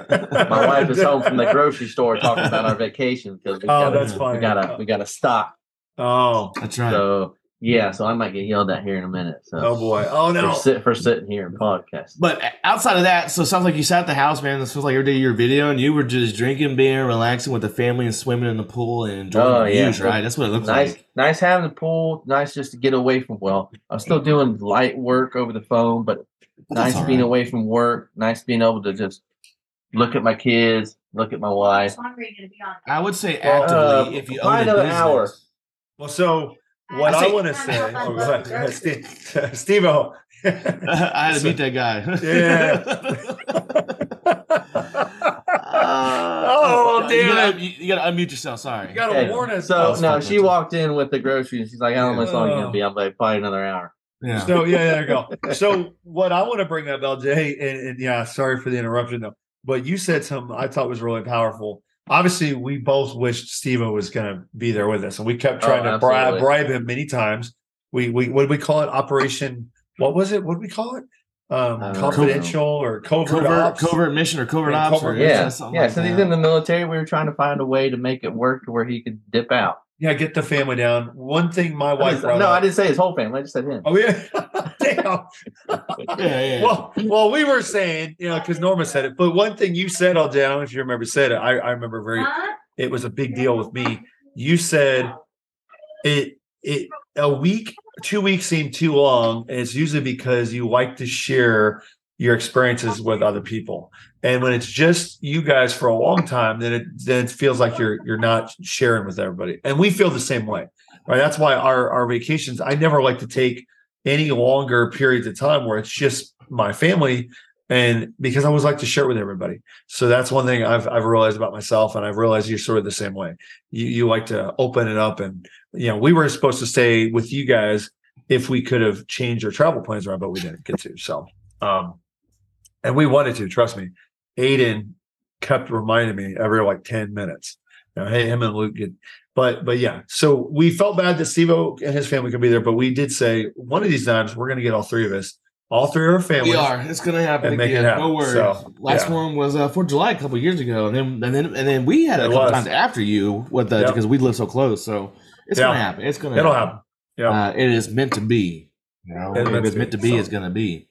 My wife is home from the grocery store talking about our vacation because we Oh, gotta, that's funny. we gotta we gotta stop. Oh, That's right. So yeah, so I might get yelled at here in a minute. So oh boy. Oh for, no. sit, for sitting here and podcast. But outside of that, so it sounds like you sat at the house, man. This was like every day your video, and you were just drinking beer, relaxing with the family, and swimming in the pool and enjoying Oh, the yeah. views, right? That's what it looks Nice, like. nice having the pool. Nice just to get away from. Well, I'm still doing light work over the phone, but But that's nice all being right. away from work. Nice being able to just look at my kids, look at my wife. song are you going to be on? I would say actively uh, if you own a another business. hour. Well, so what I I, want to say, oh, go ahead. [LAUGHS] Steve, [LAUGHS] Steve O. [LAUGHS] I had to So- meet that guy. Oh, Uh, you damn gotta, you, you gotta unmute yourself. Sorry. You gotta Okay, warn us. So was no, she with walked in with the groceries. She's like, I don't know "How long you Oh. gonna be?" I'm like, "Probably another hour." yeah. So yeah, there you go. So what I want to bring up, LJ, and, and yeah, sorry for the interruption though, but you said something I thought was really powerful. Obviously, we both wished Steve was going to be there with us, and we kept Oh, trying to bribe, bribe him many times. We we what did we call it? Operation. What was it? What did we call it? Um, Uh, confidential or covert, Covert, ops? covert mission or covert Yeah, ops. covert- or Yeah, yeah. like Since he's in the military, we were trying to find a way to make it work to where he could dip out. Yeah, get the family down. One thing my I wife didn't- brought no, I didn't say his whole family. I just said him. Oh yeah, [LAUGHS] damn. [LAUGHS] Yeah, yeah. Well, well, we were saying, you know, because Norma said it, but one thing you said, LJ, I don't know if you remember said it. I, I remember very. Huh? It was a big deal with me. You said it. It a week, two weeks seemed too long. And it's usually because you like to share your experiences with other people, and when it's just you guys for a long time, then it then it feels like you're you're not sharing with everybody. And we feel the same way, right? That's why our our vacations. I never like to take any longer periods of time where it's just my family and because I always like to share with everybody. So that's one thing I've I've realized about myself, and I've realized you're sort of the same way. You you like to open it up, and you know we were supposed to stay with you guys if we could have changed our travel plans around, but we didn't get to. So, um, and we wanted to. Trust me, Aiden kept reminding me every like ten minutes. You know, hey, him and Luke get. But but yeah, so we felt bad that Steve and his family could be there, but we did say one of these times we're going to get all three of us, all three of our families. We are. It's gonna happen And make it happen. No worries. So, Last yeah. one was uh, for July a couple years ago, and then and then and then we had it a couple was. times after you with the Yep. because we live so close. So it's Yeah. gonna happen. It's gonna. It'll happen. Yeah. Uh, it is meant to be. You know, It's if meant it's to meant be, to be, so. it's gonna be.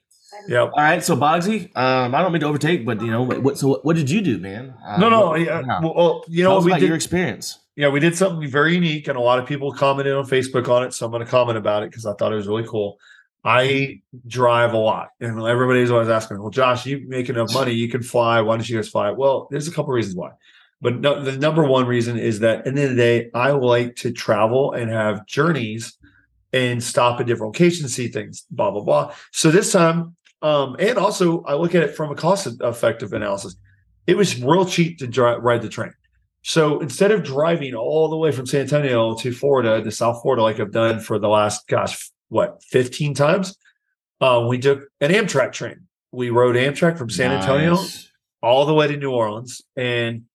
Yep. All right, so Bogsy, um, I don't mean to overtake, but you know, what? So what, did you do, man? Uh, No, no, what- yeah. yeah. Well, well, you know, we about did. your experience. yeah, we did something very unique, and a lot of people commented on Facebook on it. So I'm going to comment about it because I thought it was really cool. I drive a lot, and everybody's always asking, "Well, Josh, you make enough money, you can fly. Why don't you guys fly?" Well, there's a couple reasons why, but no, the number one reason is that at the end of the day, I like to travel and have journeys and stop at different locations, see things, blah blah blah. So this time, um, and also I look at it from a cost effective analysis. It was real cheap to dri ride the train. So instead of driving all the way from San Antonio to Florida to South Florida, like I've done for the last, gosh, what, 15 times, uh, we took an Amtrak train. We rode Amtrak from San Antonio all the way to New Orleans and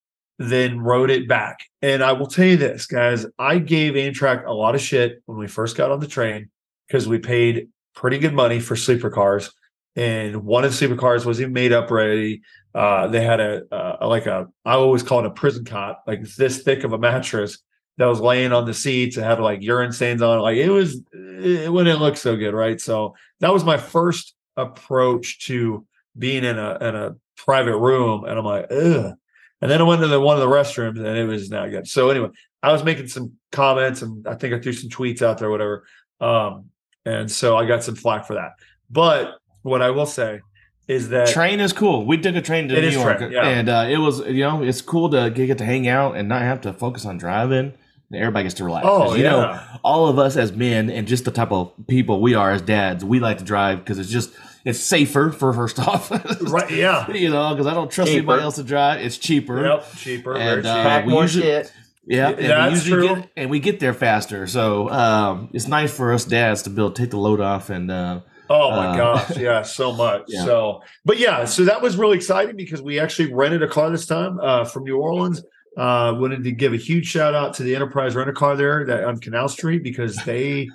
then rode it back. And I will tell you this, guys, I gave Amtrak a lot of shit when we first got on the train because we paid pretty good money for sleeper cars. And one of the sleeper cars was even made up ready. Uh, they had a, like a I always call it a prison cot, like this thick of a mattress that was laying on the seats. It had like urine stains on it. Like it was, it wouldn't look so good, right? So that was my first approach to being in a in a private room, and I'm like, ugh. And then I went to the one of the restrooms, and it was not good. So anyway, I was making some comments, and I think I threw some tweets out there, whatever. Um, and so I got some flack for that. But what I will say is that Train is cool. We took a train to New York, train, yeah. and uh, it was you know it's cool to get to hang out and not have to focus on driving. And everybody gets to relax. oh you yeah, know, all of us as men and just the type of people we are as dads, we like to drive because it's just it's safer for first [LAUGHS] off. right, yeah, [LAUGHS] you know, because I don't trust Cheaper. anybody else to drive. It's cheaper. yep, cheaper, And, cheap. uh, Pack we more usually- shit. Yeah, Yeah, and we that's usually true. get and we get there faster. So um, it's nice for us dads to be able to take the load off and uh, Oh my Uh, gosh, yeah, so much. Yeah. So, but yeah, so that was really exciting because we actually rented a car this time uh, from New Orleans. Uh, wanted to give a huge shout out to the Enterprise Rent a Car there that on Canal Street because they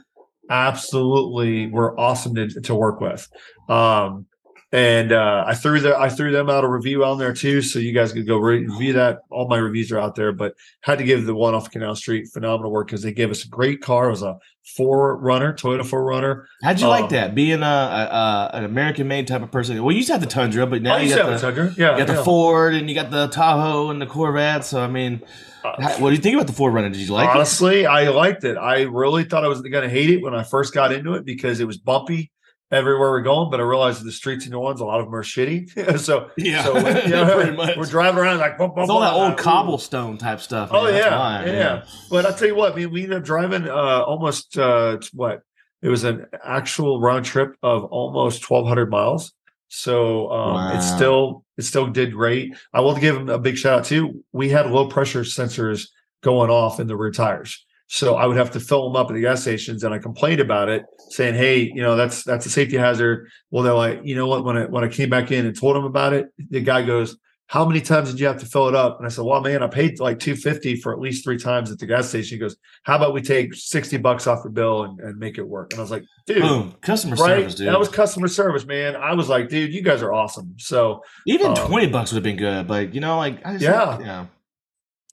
absolutely were awesome to, to work with. Um, and uh, I threw the I threw them out a review on there too, so you guys could go re- review that. All my reviews are out there, but had to give the one off Canal Street phenomenal work because they gave us a great car. It was a four runner, Toyota four runner. How'd you Um, like that? Being a, a, an American made type of person. Well, you used to have the Tundra, but now oh, you got the, Tundra, yeah, you got the. Ford and you got the Tahoe and the Corvette. So I mean, Uh, how- what do you think about the Ford Runner? Did you like it? Honestly, I liked it. I really thought I was going to hate it when I first got into it because it was bumpy everywhere we're going. But I realized the streets in New Orleans, a lot of them are shitty. [LAUGHS] so Yeah, so you [LAUGHS] know, pretty much. we're driving around like bump, bump, It's all that old cobblestone type stuff. Oh man. Yeah, why, yeah, But I tell you what, I mean, we ended up driving uh, almost uh, what it was an actual round trip of almost twelve hundred miles. So um, it still it still did great. I will give them a big shout out too. We had low pressure sensors going off in the rear tires. So I would have to fill them up at the gas stations, and I complained about it, saying, "Hey, you know that's that's a safety hazard." Well, they're like, "You know what?" When I when I came back in and told them about it, the guy goes, "How many times did you have to fill it up?" And I said, "Well, man, I paid like two fifty for at least three times at the gas station." He goes, "How about we take sixty bucks off the bill and, and make it work?" And I was like, "Dude." Boom, customer Right, service, dude. that was customer service, man. I was like, "Dude, you guys are awesome." So Even um, twenty bucks would have been good, but you know, like I just, Yeah. yeah.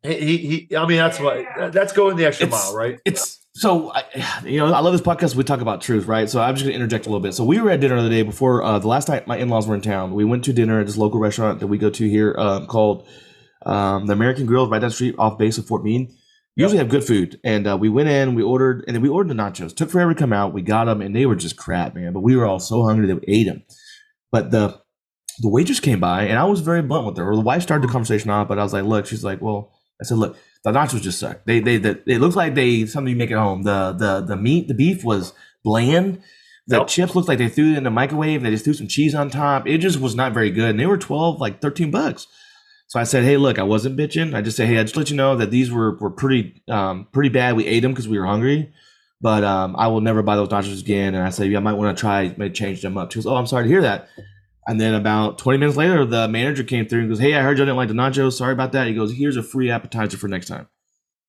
He, he, he I mean, that's what that's going the extra It's- mile, right? It's so I, you know I love this podcast. We talk about truth, right? So I'm just gonna interject a little bit. So we were at dinner the day before uh, the last night. My in-laws were in town. We went to dinner at this local restaurant that we go to here um, called um, the American Grill, right down the street off base of Fort Meade. Usually have good food, and uh, we went in, we ordered, and then we ordered the nachos. Took forever to come out. We got them, and they were just crap, man. But we were all so hungry that we ate them. But the the waitress came by, and I was very blunt with her. Or the wife started the conversation off, but I was like, "Look," she's like, "Well," I said, "Look, the nachos just suck. They they the, it looks like they something you make at home. The the the meat, the beef was bland. The Yep. chips looked like they threw it in the microwave. They just threw some cheese on top. It just was not very good. And they were twelve, like thirteen bucks. So I said, "Hey, look, I wasn't bitching. I just said, hey, I just let you know that these were were pretty um pretty bad. We ate them because we were hungry." But um, I will never buy those nachos again. And I said, yeah, I might want to try, maybe change them up. She goes, oh, I'm sorry to hear that. And then about 20 minutes later, the manager came through and goes, Hey, I heard you didn't like the nachos. Sorry about that. He goes, Here's a free appetizer for next time.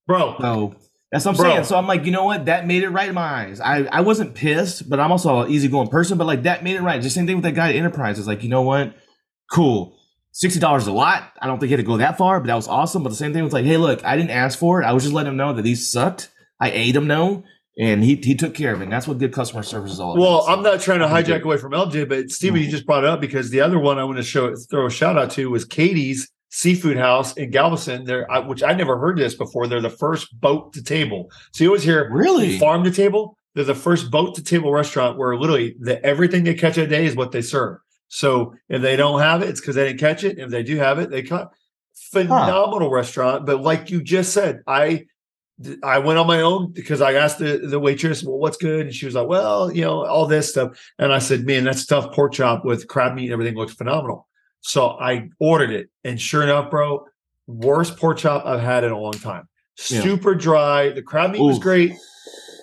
Bro, So that's what I'm Bro. saying. So I'm like, you know what? That made it right in my eyes. I, I wasn't pissed, but I'm also an easygoing person. But like that made it right. Just the same thing with that guy at Enterprise. It's like, you know what? Cool. Sixty dollars is a lot. I don't think he had to go that far, but that was awesome. But the same thing was like, hey, look, I didn't ask for it. I was just letting him know that these sucked. I ate them, no, and he he took care of it. And that's what good customer service is all about. Well, I'm not trying to hijack away from LJ, but Stevie, Mhm. you just brought it up because the other one I want to show throw a shout out to was Katie's Seafood House in Galveston. There, which I never heard this before. They're the first boat to table. So you always hear really farm to table. They're the first boat to table restaurant where literally the everything they catch a day is what they serve. So if they don't have it, it's because they didn't catch it. If they do have it, they cut. Phenomenal restaurant, but like you just said, I I went on my own because I asked the, the waitress, well, what's good? And she was like, well, you know, all this stuff. And I said, man, that stuffed pork chop with crab meat and everything looks phenomenal. So I ordered it. And sure enough, bro, worst pork chop I've had in a long time. Yeah. Super dry. The crab meat was great.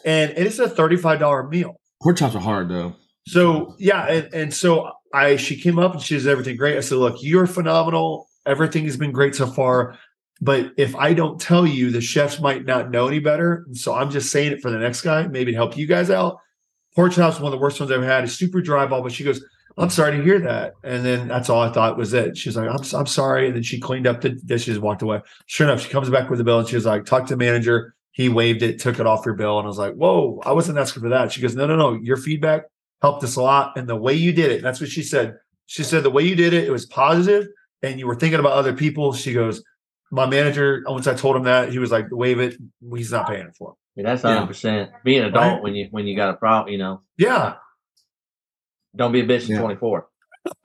And it is a $35 meal. pork chops are hard though. So yeah, and, and so I she came up and she says everything great. I said, look, you're phenomenal. Everything has been great so far. But if I don't tell you, the chefs might not know any better. So I'm just saying it for the next guy, maybe to help you guys out. Porch House, one of the worst ones I've ever had. It's super dry ball, but she goes, I'm sorry to hear that. And then that's all I thought was it. She's like, I'm, I'm sorry. And then she cleaned up the dishes, walked away. Sure enough, she comes back with the bill and she was like, talk to the manager. He waived it, took it off your bill. And I was like, whoa, I wasn't asking for that. She goes, no, no, no. Your feedback helped us a lot. And the way you did it, that's what she said. She said the way you did it, it was positive and you were thinking about other people. She goes, my manager, once I told him that, he was like, "Wave it. He's not paying it for it. Yeah, that's Yeah. hundred percent. Be an adult Right. when you when you got a problem, you know. Yeah. Don't be a bitch in Yeah. twenty four.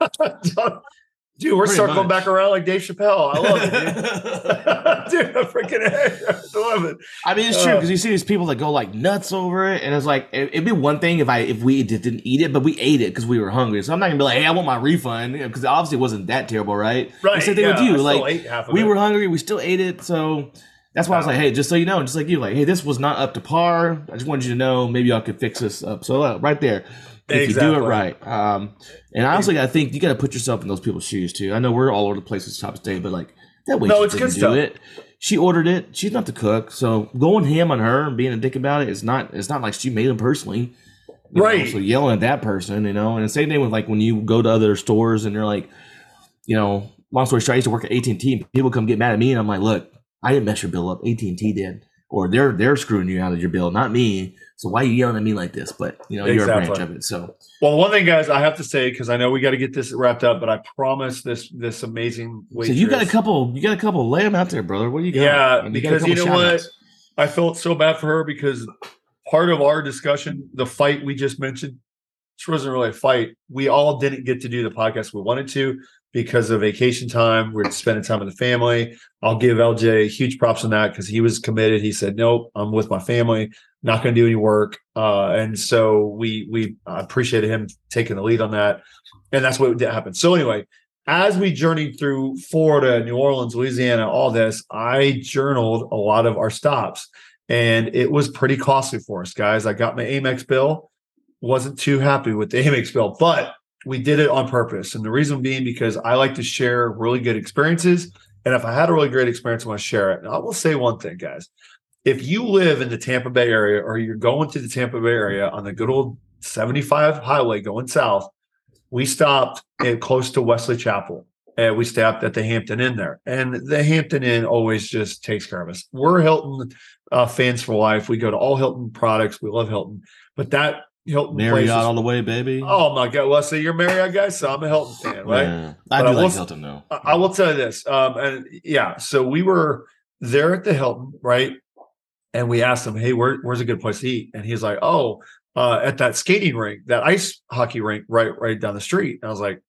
[LAUGHS] [LAUGHS] dude, we're Pretty circling much. back around like Dave Chappelle. I love it, dude. [LAUGHS] [LAUGHS] dude, I freaking I love it. I mean, it's true Uh, because you see these people that go like nuts over it, and it's like it, it'd be one thing if I if we did- didn't eat it, but we ate it because we were hungry. So I'm not gonna be like, hey, I want my refund because obviously it wasn't that terrible, right? Right. The same thing yeah, with you, like ate half of we it. were hungry, we still ate it, so that's why I was like, hey, just so you know, just like you, like, hey, this was not up to par. I just wanted you to know, maybe y'all could fix this up. So uh, right there, if you do it right. Um, and I also got to think you got to put yourself in those people's shoes too. I know we're all over the place with Top State, but like that way No, she it's good stuff. it. She ordered it. She's not the cook, so going ham on her and being a dick about it is not. It's not like she made them personally. you know, Right. so yelling at that person, you know, and the same thing with like when you go to other stores and they're like, you know, long story short, I used to work at AT and T. People come get mad at me, and I'm like, look, I didn't mess your bill up. AT and T did, or they're they're screwing you out of your bill, not me. So why are you yelling at me like this? But you know, you're a branch of it. So Well, one thing, guys, I have to say because I know we got to get this wrapped up, but I promise this this amazing. So you got a couple, you got a couple. Lay them out there, brother. What do you got? Yeah, And because couple you know what? I felt so bad for her because part of our discussion, the fight we just mentioned, which wasn't really a fight. We all didn't get to do the podcast we wanted to because of vacation time. We're spending time with the family. I'll give LJ huge props on that because he was committed. He said, "Nope, I'm with my family. Not going to do any work." Uh, and so we we appreciated him taking the lead on that, and that's what did happen. So anyway, as we journeyed through Florida, New Orleans, Louisiana, all this, I journaled a lot of our stops, and it was pretty costly for us, guys. I got my Amex bill, wasn't too happy with the [LAUGHS] Amex bill, but we did it on purpose. And the reason being because I like to share really good experiences. And if I had a really great experience, I want to share it. And I will say one thing, guys. If you live in the Tampa Bay area or you're going to the Tampa Bay area on the good old 75 highway going south, we stopped at close to Wesley Chapel. And we stopped at the Hampton Inn there. And the Hampton Inn always just takes care of us. We're Hilton uh, fans for life. We go to all Hilton products. We love Hilton. But that Hilton Marriott is all the way, baby. Oh my God! Well, so you're Marriott guy, so I'm a Hilton fan, right? Yeah. I But do I like will- Hilton though. I, I will tell you this, um, and yeah, so we were there at the Hilton, right? And we asked him, "Hey, where, where's a good place to eat?" And he's like, "Oh, uh, at that skating rink, that ice hockey rink, right, right down the street." And I was like,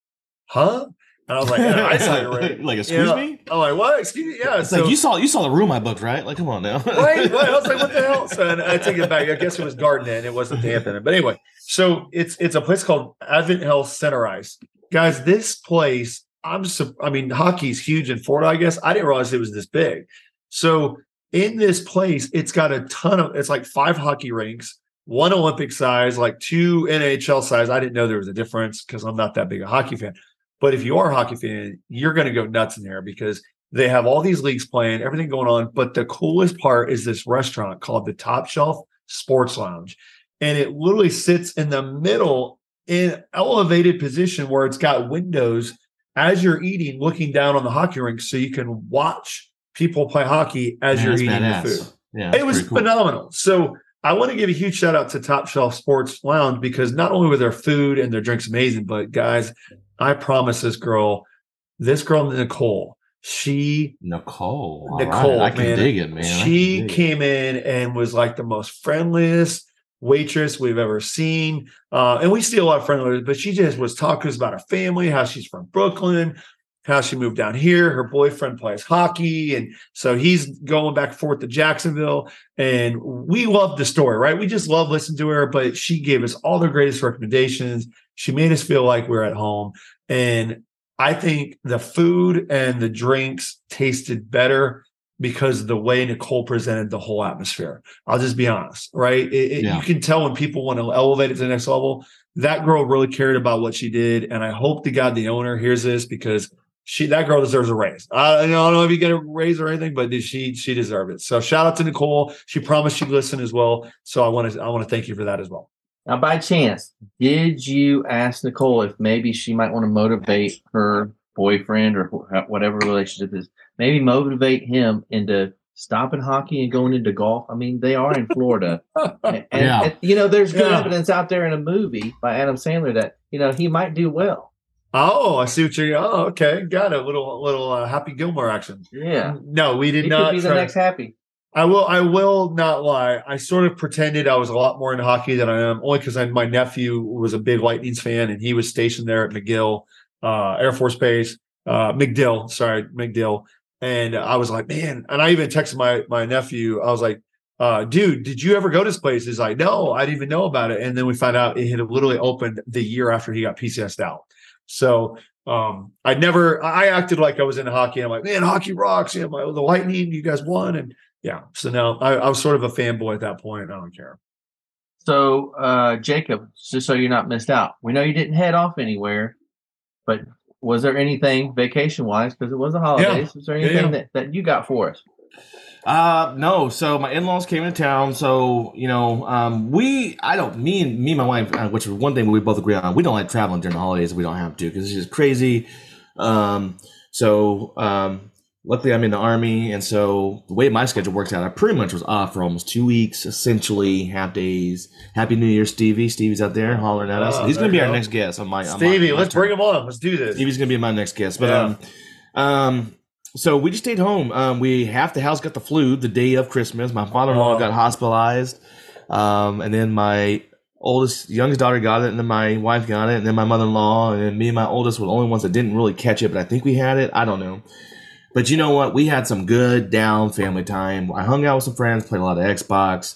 "Huh?" And I was like, yeah, saw hockey rink." like, excuse Yeah. me. I'm like, "What? Excuse me?" Yeah. It's so like you saw you saw the room I booked, right? Like, come on now. right, right. I was like, what the hell? So and I take it back. I guess it was Garden Inn. It wasn't the Hampton Inn. But anyway, so it's it's a place called Advent Health Center Ice. Guys, this place, I'm so I mean, hockey's huge in Florida, I guess. I didn't realize it was this big. So in this place, it's got a ton of it's like five hockey rinks, one Olympic size, like two NHL size. I didn't know there was a difference because I'm not that big a hockey fan. But if you are a hockey fan, you're going to go nuts in there because they have all these leagues playing, everything going on. But the coolest part is this restaurant called the Top Shelf Sports Lounge. And it literally sits in the middle in elevated position where it's got windows as you're eating, looking down on the hockey rink so you can watch people play hockey as Man, you're eating badass. your food Yeah, it was cool. phenomenal. So I want to give a huge shout out to Top Shelf Sports Lounge because not only were their food and their drinks amazing, but guys, I promise this girl, this girl Nicole, she Nicole. all right, Nicole, I can man, dig it, man. She came in and was like the most friendliest waitress we've ever seen. Uh, and we see a lot of friendly, but she just was talking to us about her family, how she's from Brooklyn, how she moved down here. Her boyfriend plays hockey. And so he's going back and forth to Jacksonville. And we love the story, right? We just love listening to her, but she gave us all the greatest recommendations. She made us feel like we're at home. And I think the food and the drinks tasted better because of the way Nicole presented the whole atmosphere. I'll just be honest, right? It, it- Yeah. You can tell when people want to elevate it to the next level. That girl really cared about what she did, and I hope to God the owner hears this because she that girl deserves a raise. I, I don't know if you get a raise or anything, but she she deserved it. So shout out to Nicole. She promised she'd listen as well. So I want to I want to thank you for that as well. Now, by chance, did you ask Nicole if maybe she might want to motivate her boyfriend or uh, whatever relationship is, maybe motivate him into stopping hockey and going into golf? I mean, they are in Florida. [LAUGHS] and, and- Yeah. and, you know, there's good Yeah. evidence out there in a movie by Adam Sandler that, you know, he might do well. Oh, I see what you're. Oh, okay, got it. A little little uh, Happy Gilmore action. Yeah. No, we did He not. could be the try- next happy. I will. I will not lie. I sort of pretended I was a lot more into hockey than I am, only because my nephew was a big Lightnings fan, and he was stationed there at McGill uh, Air Force Base, uh, MacDill. Sorry, MacDill. And I was like, man. And I even texted my my nephew. I was like, uh, dude, did you ever go to this place? He's like, no, I didn't even know about it. And then we found out it had literally opened the year after he got PCSed out. So um, I never. I acted like I was into hockey. I'm like, man, hockey rocks. You know, my, the Lightning, you guys won, and yeah. So now I, I was sort of a fanboy at that point. I don't care. So, uh, Jacob, just so you're not missed out, we know you didn't head off anywhere, but was there anything vacation wise? Because it was the holidays. Was there Yeah, anything yeah. That, that you got for us? Uh no. So my in-laws came into town. So you know, um, we I don't me and me and my wife, uh, which is one thing we both agree on. We don't like traveling during the holidays. We don't have to because it's just crazy. Um, so um, luckily I'm in the army, and so the way my schedule works out, I pretty much was off for almost two weeks, essentially half days. Happy New Year, Stevie. Stevie's out there hollering at us. Oh, He's gonna be you our next guest on my on my- Stevie, my let's turn. bring him on. Let's do this. Stevie's gonna be my next guest. But Yeah. um, um, so we just stayed home. Um, we half the house got the flu the day of Christmas. My father-in-law Oh. got hospitalized, um, and then my oldest, youngest daughter got it, and then my wife got it, and then my mother-in-law, and then me and my oldest were the only ones that didn't really catch it. But I think we had it. I don't know. But you know what? We had some good down family time. I hung out with some friends, played a lot of Xbox.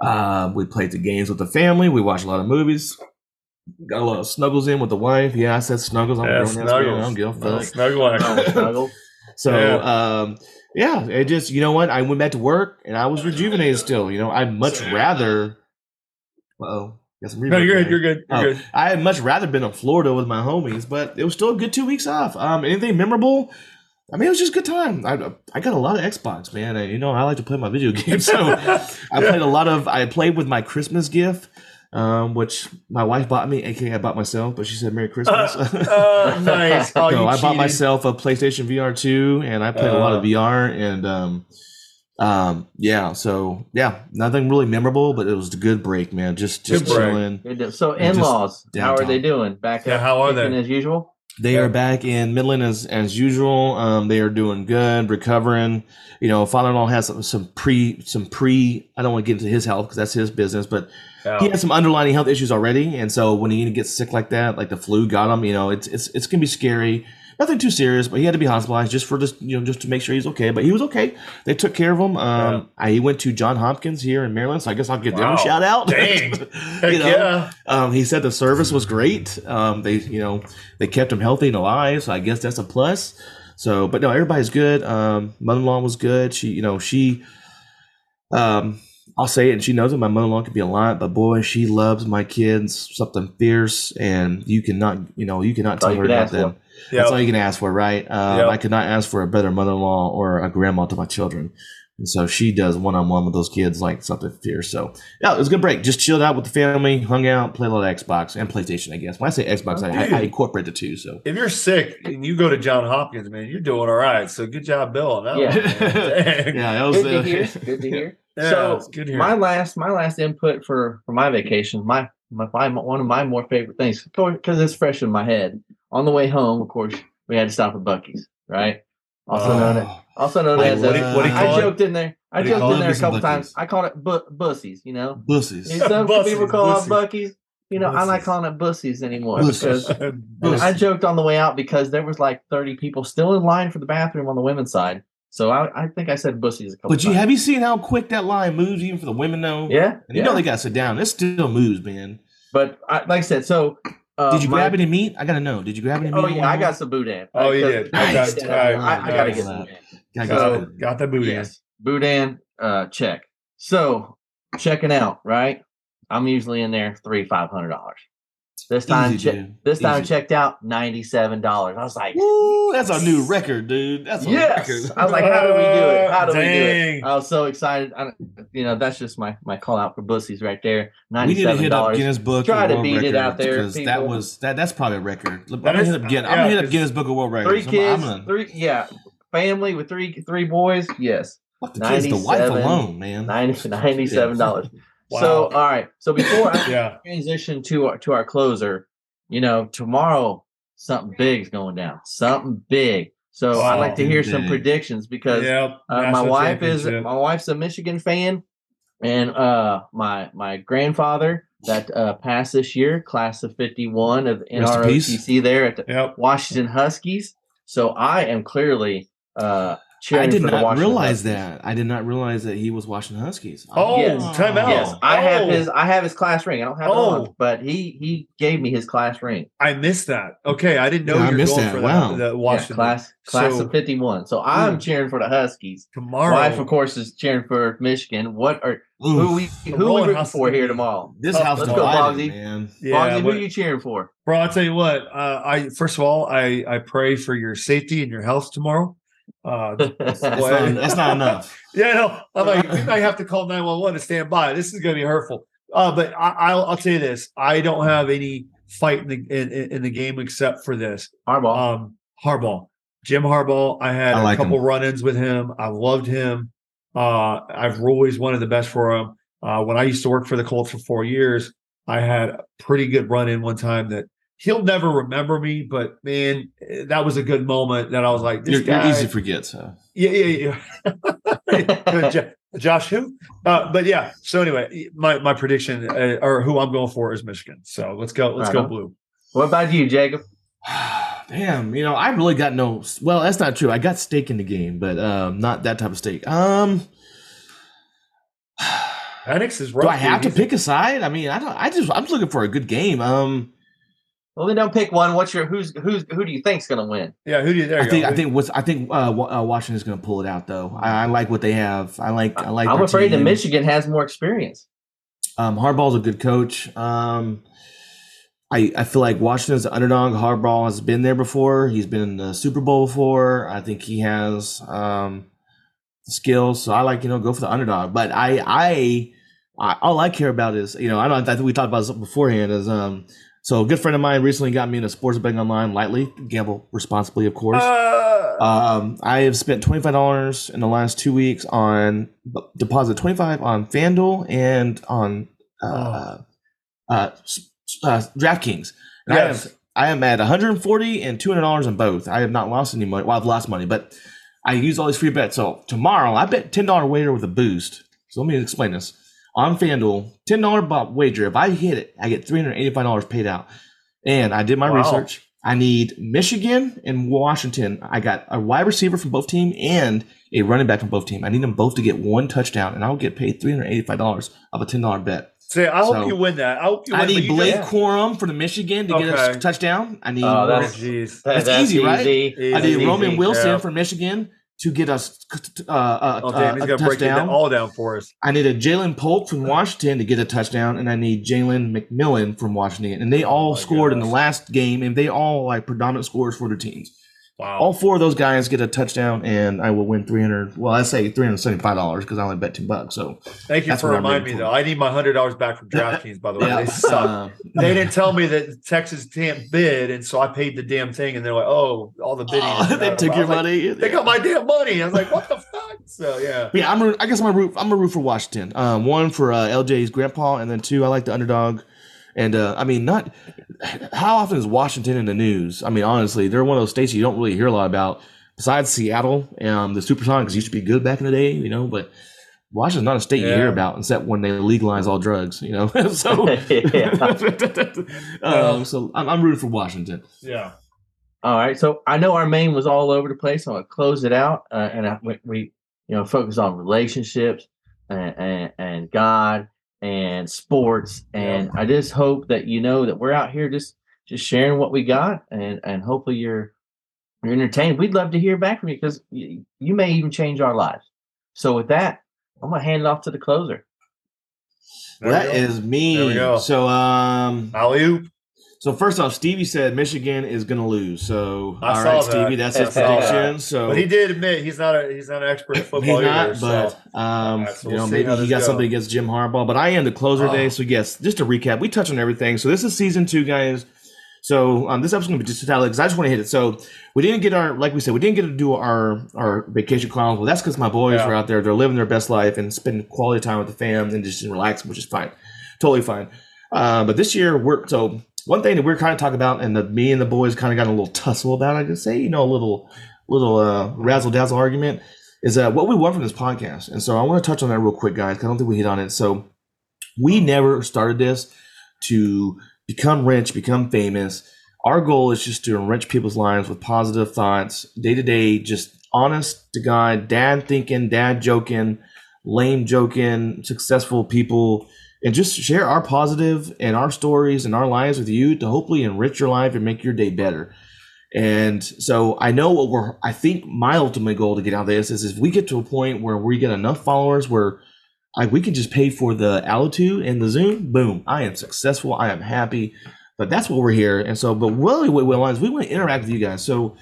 Uh, we played the games with the family. We watched a lot of movies. Got a lot of snuggles in with the wife. Yeah, I said snuggles. I'm Yeah, grown ass. I snuggles. don't give a fuck. Snuggle action. [LAUGHS] Snuggle. So, Yeah. um, yeah, it just you know what? I went back to work and I was rejuvenated. Still, you know, I'd much rather. Oh, got some No, you're good. You're good. You're Oh, good. I had much rather been in Florida with my homies, but it was still a good two weeks off. Um, anything memorable? I mean, it was just a good time. I I got a lot of Xbox, man. And, you know, I like to play my video [LAUGHS] games, so [LAUGHS] I played a lot of. I played with my Christmas gift, um, which my wife bought me, aka I bought myself, but she said Merry Christmas. Uh, [LAUGHS] nice. Oh, no, you I bought myself a PlayStation VR two, and I played a lot of Uh. VR, and um, um, yeah. So yeah, nothing really memorable, but it was a good break, man. Just just Good chilling. Good. So, in-laws, how are they doing? Back Yeah, up how are kicking they? as usual? They are back in Midland as as usual. Um, they are doing good, recovering. You know, father-in-law has some, some pre some pre. I don't want to get into his health because that's his business, but Yeah. he had some underlying health issues already, and so when he gets sick like that, like the flu got him, you know, it's it's it's gonna be scary. Nothing too serious, but he had to be hospitalized just for just you know just to make sure he's okay. But he was okay. They took care of him. Um, I, he went to John Hopkins here in Maryland, so I guess I'll give them a shout out. Dang. [LAUGHS] You know, yeah. um, he said the service was great. Um, they, you know, they kept him healthy and alive, so I guess that's a plus. So, but no, everybody's good. Um, mother-in-law was good. She, you know, she, um, I'll say it, and she knows it. My mother-in-law can be a lot, but boy, she loves my kids something fierce, and you cannot, you know, you cannot tell you her about them. Yeah. That's all you can ask for, right? Um, Yep. I could not ask for a better mother-in-law or a grandma to my children. And so she does one-on-one with those kids like something fierce. So yeah, it was a good break. Just chilled out with the family, hung out, played a lot of Xbox and PlayStation. I guess when I say Xbox, Oh, I. I incorporate the two. So If you're sick and you go to John Hopkins, man, you're doing all right. So good job, Bill. On that Yeah. one, [LAUGHS] yeah, that was Good to uh, hear. Good to hear. [LAUGHS] Yeah, so good to hear. my last my last input for for my vacation my my, my one of my more favorite things because it's fresh in my head on the way home of course we had to stop at Buc-ee's right also Oh. known as also known Wait, as what uh, do you- what do I call it? joked in there I What joked in there a couple times I called it bu- bussies you know bussies. And some Bussies, people call bussies. it buckies you know I'm not calling it bussies anymore Bussies. because [LAUGHS] Bussies. I joked on the way out because there was like 30 people still in line for the bathroom on the women's side so I, I think I said bussies a couple But you times. have you seen how quick that line moves, even for the women though? yeah And you yeah. know they got to sit down. It still moves, man. But I, like I said, so uh, Did you my- grab any meat? I gotta know. Did you grab any meat? Oh yeah, I got way some boudin. Oh, you Because- did. Nice. Okay, I, I, I right, gotta get some boudin. home? So- So, Got the booty. Yes, boudin. Uh, check. So checking out, right? I'm usually in there three five hundred dollars. This time, Easy, che- dude. this time checked out ninety seven dollars. I was like, Woo, that's a new record, dude. That's a yes. record. I was like, how do we do it? How do we do it? I was so excited. I, don't- you know, that's just my my call out for bussies right there. we Ninety need hit up dollars. Guinness Book. Try of to beat it out there, because that was that. That's probably a record. I'm gonna is- hit up Guinness. I'm yeah, gonna hit up 'cause- Guinness Book of World Three Records. I'm- kids, I'm gonna, three yeah, family with three three boys. Yes. fuck the kids, the wife 97, alone, man. 90 $97. [LAUGHS] Wow. So all right. So before I yeah. transition to our to our closer, you know, tomorrow something big's going down. Something big. So I'd like to Wow. hear some predictions because Yep. uh, my wife is my wife's a Michigan fan, and uh, my my grandfather that uh, passed this year, class of fifty one of. NROTC there at the Yep. Washington Huskies. So I am clearly uh, I did for not Washington realize Huskies. that. I did not realize that he was Washington Huskies. Oh, Yes. time out. Yes, I have Oh. his. I have his class ring. I don't have it on, Oh. but he he gave me his class ring. I missed that. Okay, I didn't know Yeah, I you were missed going that. for Wow. that. The Yeah, class class So- of fifty one. So I'm Ooh. cheering for the Huskies. tomorrow. Wife, of course, is cheering for Michigan. What are who we The who we rooting for here tomorrow? This Oh, house let's is go, divided, Boggsy. man. Yeah, Boggsy, who are you cheering for? bro. I'll tell you what. Uh, I first of all, I I pray for your safety and your health tomorrow. Uh, [LAUGHS] That's not, that's not enough. [LAUGHS] yeah, no, I'm like we might have to call nine one one to stand by. This is going to be hurtful. Uh, but I, I'll I'll tell you this: I don't have any fight in the in, in- in the game except for this. Harbaugh. Um, Harbaugh, Jim Harbaugh. I had I a like couple him. run-ins with him. I loved him. Uh, I've always wanted the best for him. Uh, when I used to work for the Colts for four years, I had a pretty good run-in one time that he'll never remember me, but man, that was a good moment. That I was like, this You're, you're easy to forget. So yeah, yeah, yeah. [LAUGHS] Josh, who? Uh, but yeah. So anyway, my my prediction uh, or who I'm going for is Michigan. So let's go. Let's Right go on. blue. what about you, Jacob? [SIGHS] Damn, you know, I really got no. Well, that's not true. I got stake in the game, but um, not that type of stake. Um, [SIGHS] Penix is rough. do I have to pick a side? I mean, I don't. I just I'm just looking for a good game. Um, Well, then don't pick one. What's your who's who's who do you think's going to win? Yeah, who do you? There I think go. I think what's I think uh, Wa- uh, Washington's going to pull it out though. I, I like what they have. I like I like. I'm their afraid that. Michigan has more experience. Um, Harbaugh's a good coach. Um, I I feel like Washington's the underdog. Harbaugh has been there before. He's been in the Super Bowl before. I think he has um, the skills. So I like you know go for the underdog. But I I, I all I care about is you know I don't I think we talked about this beforehand is um. So a good friend of mine recently got me into sports betting online lightly. Gamble responsibly, of course. Uh, Um, I have spent twenty five dollars in the last two weeks on deposit twenty five on FanDuel and on uh, uh, s- uh, DraftKings. And I have I am at one hundred and forty and two hundred dollars on both. I have not lost any money. Well, I've lost money, but I use all these free bets. So tomorrow, I bet ten dollar wager with a boost. So let me explain this. On FanDuel, ten dollar wager. If I hit it, I get three hundred eighty five dollars paid out. And I did my Wow. research. I need Michigan and Washington. I got a wide receiver from both team and a running back from both team. I need them both to get one touchdown, and I'll get paid three hundred eighty five dollars of a ten dollar bet. say, I hope so- you win that. I hope you win. I but need you Blake just- Corum for the Michigan to get a touchdown. I need Oh, that's- jeez. That- That's easy, right? easy. I Easy, need Roman. Wilson Yeah. for Michigan to get us uh, uh, Oh damn, he's a gonna break it all down for us. I need a Ja'Lynn Polk from Washington to get a touchdown, and I need Jalen McMillan from Washington. And they all Oh scored in the last game, and they all like predominant scores for their teams. Wow. All four of those guys get a touchdown, and I will win three hundred. Well, I say three hundred seventy-five dollars because I only bet two bucks. So Thank you for reminding me, though. I need my hundred dollars back from [LAUGHS] DraftKings. By the way, they suck. uh, they didn't tell me that Texas can't bid, and so I paid the damn thing. And they're like, "Oh, all the bidding. Oh, [LAUGHS] they took your was like, money. They got my damn money. I was like, "What the fuck?" So yeah, yeah, I'm. I guess I'm a root. I'm a root for Washington. Um, one for uh, LJ's grandpa, and then two, I like the underdog. And uh, I mean, not how often is Washington in the news? I mean, honestly, they're one of those states you don't really hear a lot about. Besides Seattle, um, the Supersonics used to be good back in the day, you know, but Washington's not a state you hear about except when they legalize all drugs, you know. [LAUGHS] so, [LAUGHS] [LAUGHS] um, so I'm, I'm rooting for Washington. yeah. All right. So I know our main was all over the place. So I'll close it out. Uh, and I, we, we, you know, focus on relationships and, and, and God and sports. And I just hope that you know that we're out here just just sharing what we got, and and hopefully you're you're entertained. We'd love to hear back from you because you, you may even change our lives. So with that, I'm gonna hand it off to the closer. There That we go. is me. There we go. So, um, alley oop. So first off, Stevie said Michigan is going to lose. So I all saw that. Stevie, that's his I saw that. prediction. So But he did admit he's not a he's not an expert at [LAUGHS] he's football not, either. but so. um, Alright, so you we'll know, maybe he got goes. something against Jim Harbaugh. But I am the closer Oh. today. So yes, just to recap, we touched on everything. So this is season two, guys. So um, this episode's going to be just a tally because I just want to hit it. So we didn't get our, like we said, we didn't get to do our our vacation chronicles. Well, that's because my boys Yeah. are out there. They're living their best life and spending quality time with the fam and just relaxing, which is fine, totally fine. Uh, but this year we're so one thing that we're kind of talking about, and the me and the boys kind of got a little tussle about. I could say, you know, a little little uh, razzle dazzle argument is uh, what we want from this podcast. And so I want to touch on that real quick, guys. I don't think we hit on it. So we never started this to become rich, become famous. Our goal is just to enrich people's lives with positive thoughts, day to day, just honest to God, dad thinking, dad joking, lame joking, successful people, and just share our positive and our stories and our lives with you to hopefully enrich your life and make your day better. And so I know what we're, I think my ultimate goal to get out of this is if we get to a point where we get enough followers where like we can just pay for the altitude and the Zoom, boom, I am successful. I am happy. But that's what we're here. And so, but really what we want is we want to interact with you guys. So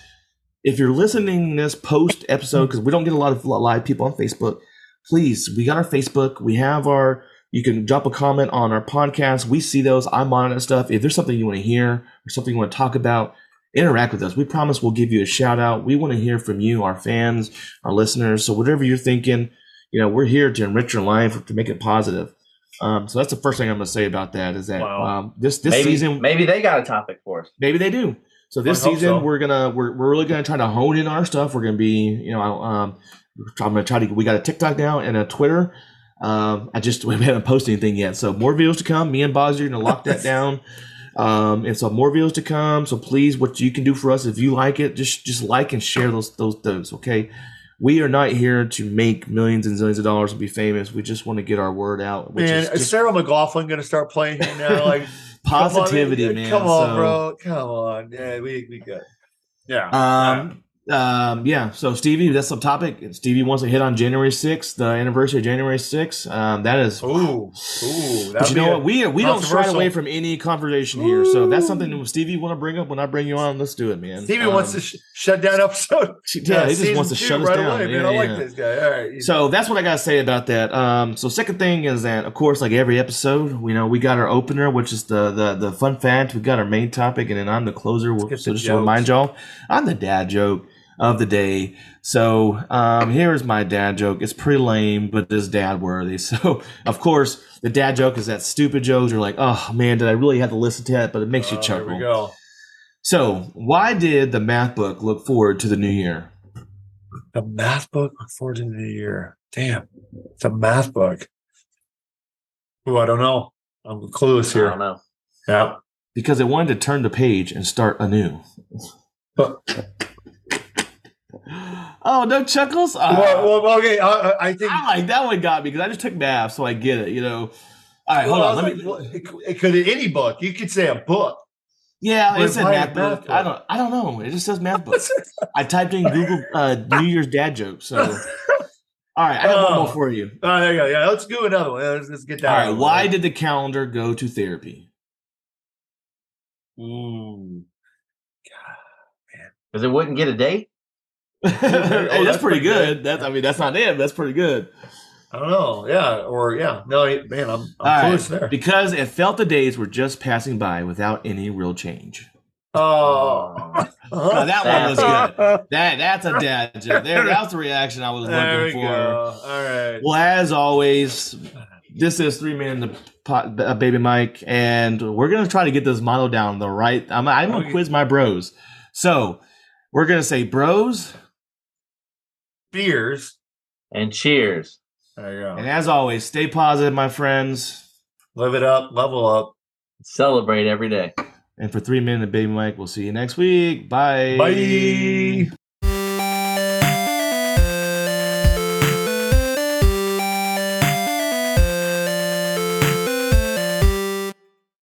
if you're listening this post episode, because we don't get a lot of live people on Facebook, please, we got our Facebook. We have our, you can drop a comment on our podcast. We see those. I monitor stuff. If there's something you want to hear or something you want to talk about, interact with us. We promise we'll give you a shout out. We want to hear from you, our fans, our listeners. So whatever you're thinking, you know, we're here to enrich your life, to make it positive. Um, so that's the first thing I'm going to say about that is that Wow. um, this this maybe, season maybe they got a topic for us. maybe they do. So this season so. we're gonna we're, we're really gonna try to hone in on our stuff. We're gonna be you know um I'm gonna try to we got a TikTok now and a Twitter. Um, I just [LAUGHS] we haven't posted anything yet, so more videos to come. Me and Boz are gonna lock that [LAUGHS] down. Um, and so more videos to come. So please, what you can do for us if you like it, just just like and share those those those. Okay, we are not here to make millions and zillions of dollars and be famous. We just want to get our word out. Which Man, is is Sarah McLachlan going to start playing here now? [LAUGHS] Like positivity, come on, man. Come on, So- bro. Come on. Yeah, we we good. Yeah. Um, um, yeah. So Stevie, that's the topic. Stevie wants to hit on January sixth, the anniversary of January sixth. Um, that is. Ooh, ooh. But you know what? We we don't shy away from any conversation here. So that's something that Stevie want to bring up when I bring you on. Let's do it, man. Stevie Um, wants to sh- shut down episode. [LAUGHS] Yeah, he just wants to shut us down. Away, Yeah, man. I yeah. like this guy. All right. So that's what I gotta say about that. Um, so second thing is that, of course, like every episode, you know, we got our opener, which is the the the fun fact. We got our main topic, and then I'm the closer. So the just to remind y'all, I'm the dad joke of the day. So um, here's my dad joke. It's pretty lame, but it's dad worthy. [LAUGHS] So of course, the dad joke is that stupid jokes. You're like, oh man, did I really have to listen to that? But it makes you Oh, here chuckle. we go. So why did the math book look forward to the new year? The math book look forward to the new year. Damn, it's a math book. Ooh, I don't know. I'm clueless here. I don't know. Yeah. Because it wanted to turn the page and start anew. But, Oh, no chuckles. Ah, well, well, okay. I, I- I think. I like that one got me because I just took math, so I get it. You know. All right, hold I on. Let me. well, it, could- it any book. You could say a book. Yeah, We're it said math math book. book. I don't. I don't know. It just says math book. [LAUGHS] I typed in Google uh, New Year's dad joke. So, all right, I got one more for you. Oh, there you go. Yeah, let's do another one. Let's, let's get that. All right, over with. why did the calendar go to therapy? Ooh. Because it wouldn't get a date. Hey, that's, that's pretty good. That's. I mean, that's not it. but That's pretty good. I don't know. Yeah, or yeah. No, man, I'm, I'm right, close there. because it felt the days were just passing by without any real change. Oh, [LAUGHS] that one was good. That that's a dad joke. There, that was the reaction I was There looking go. for. All right. Well, as always, this is three man in the pot, uh, Baby Mic, and we're gonna try to get this model down the right. I'm, I'm gonna quiz my bros. So we're gonna say bros, Beers. And cheers. There you go. and as always, stay positive, my friends. Live it up. Level up. Celebrate every day. And for three minutes, the Baby Mic, we'll see you next week. Bye. Bye.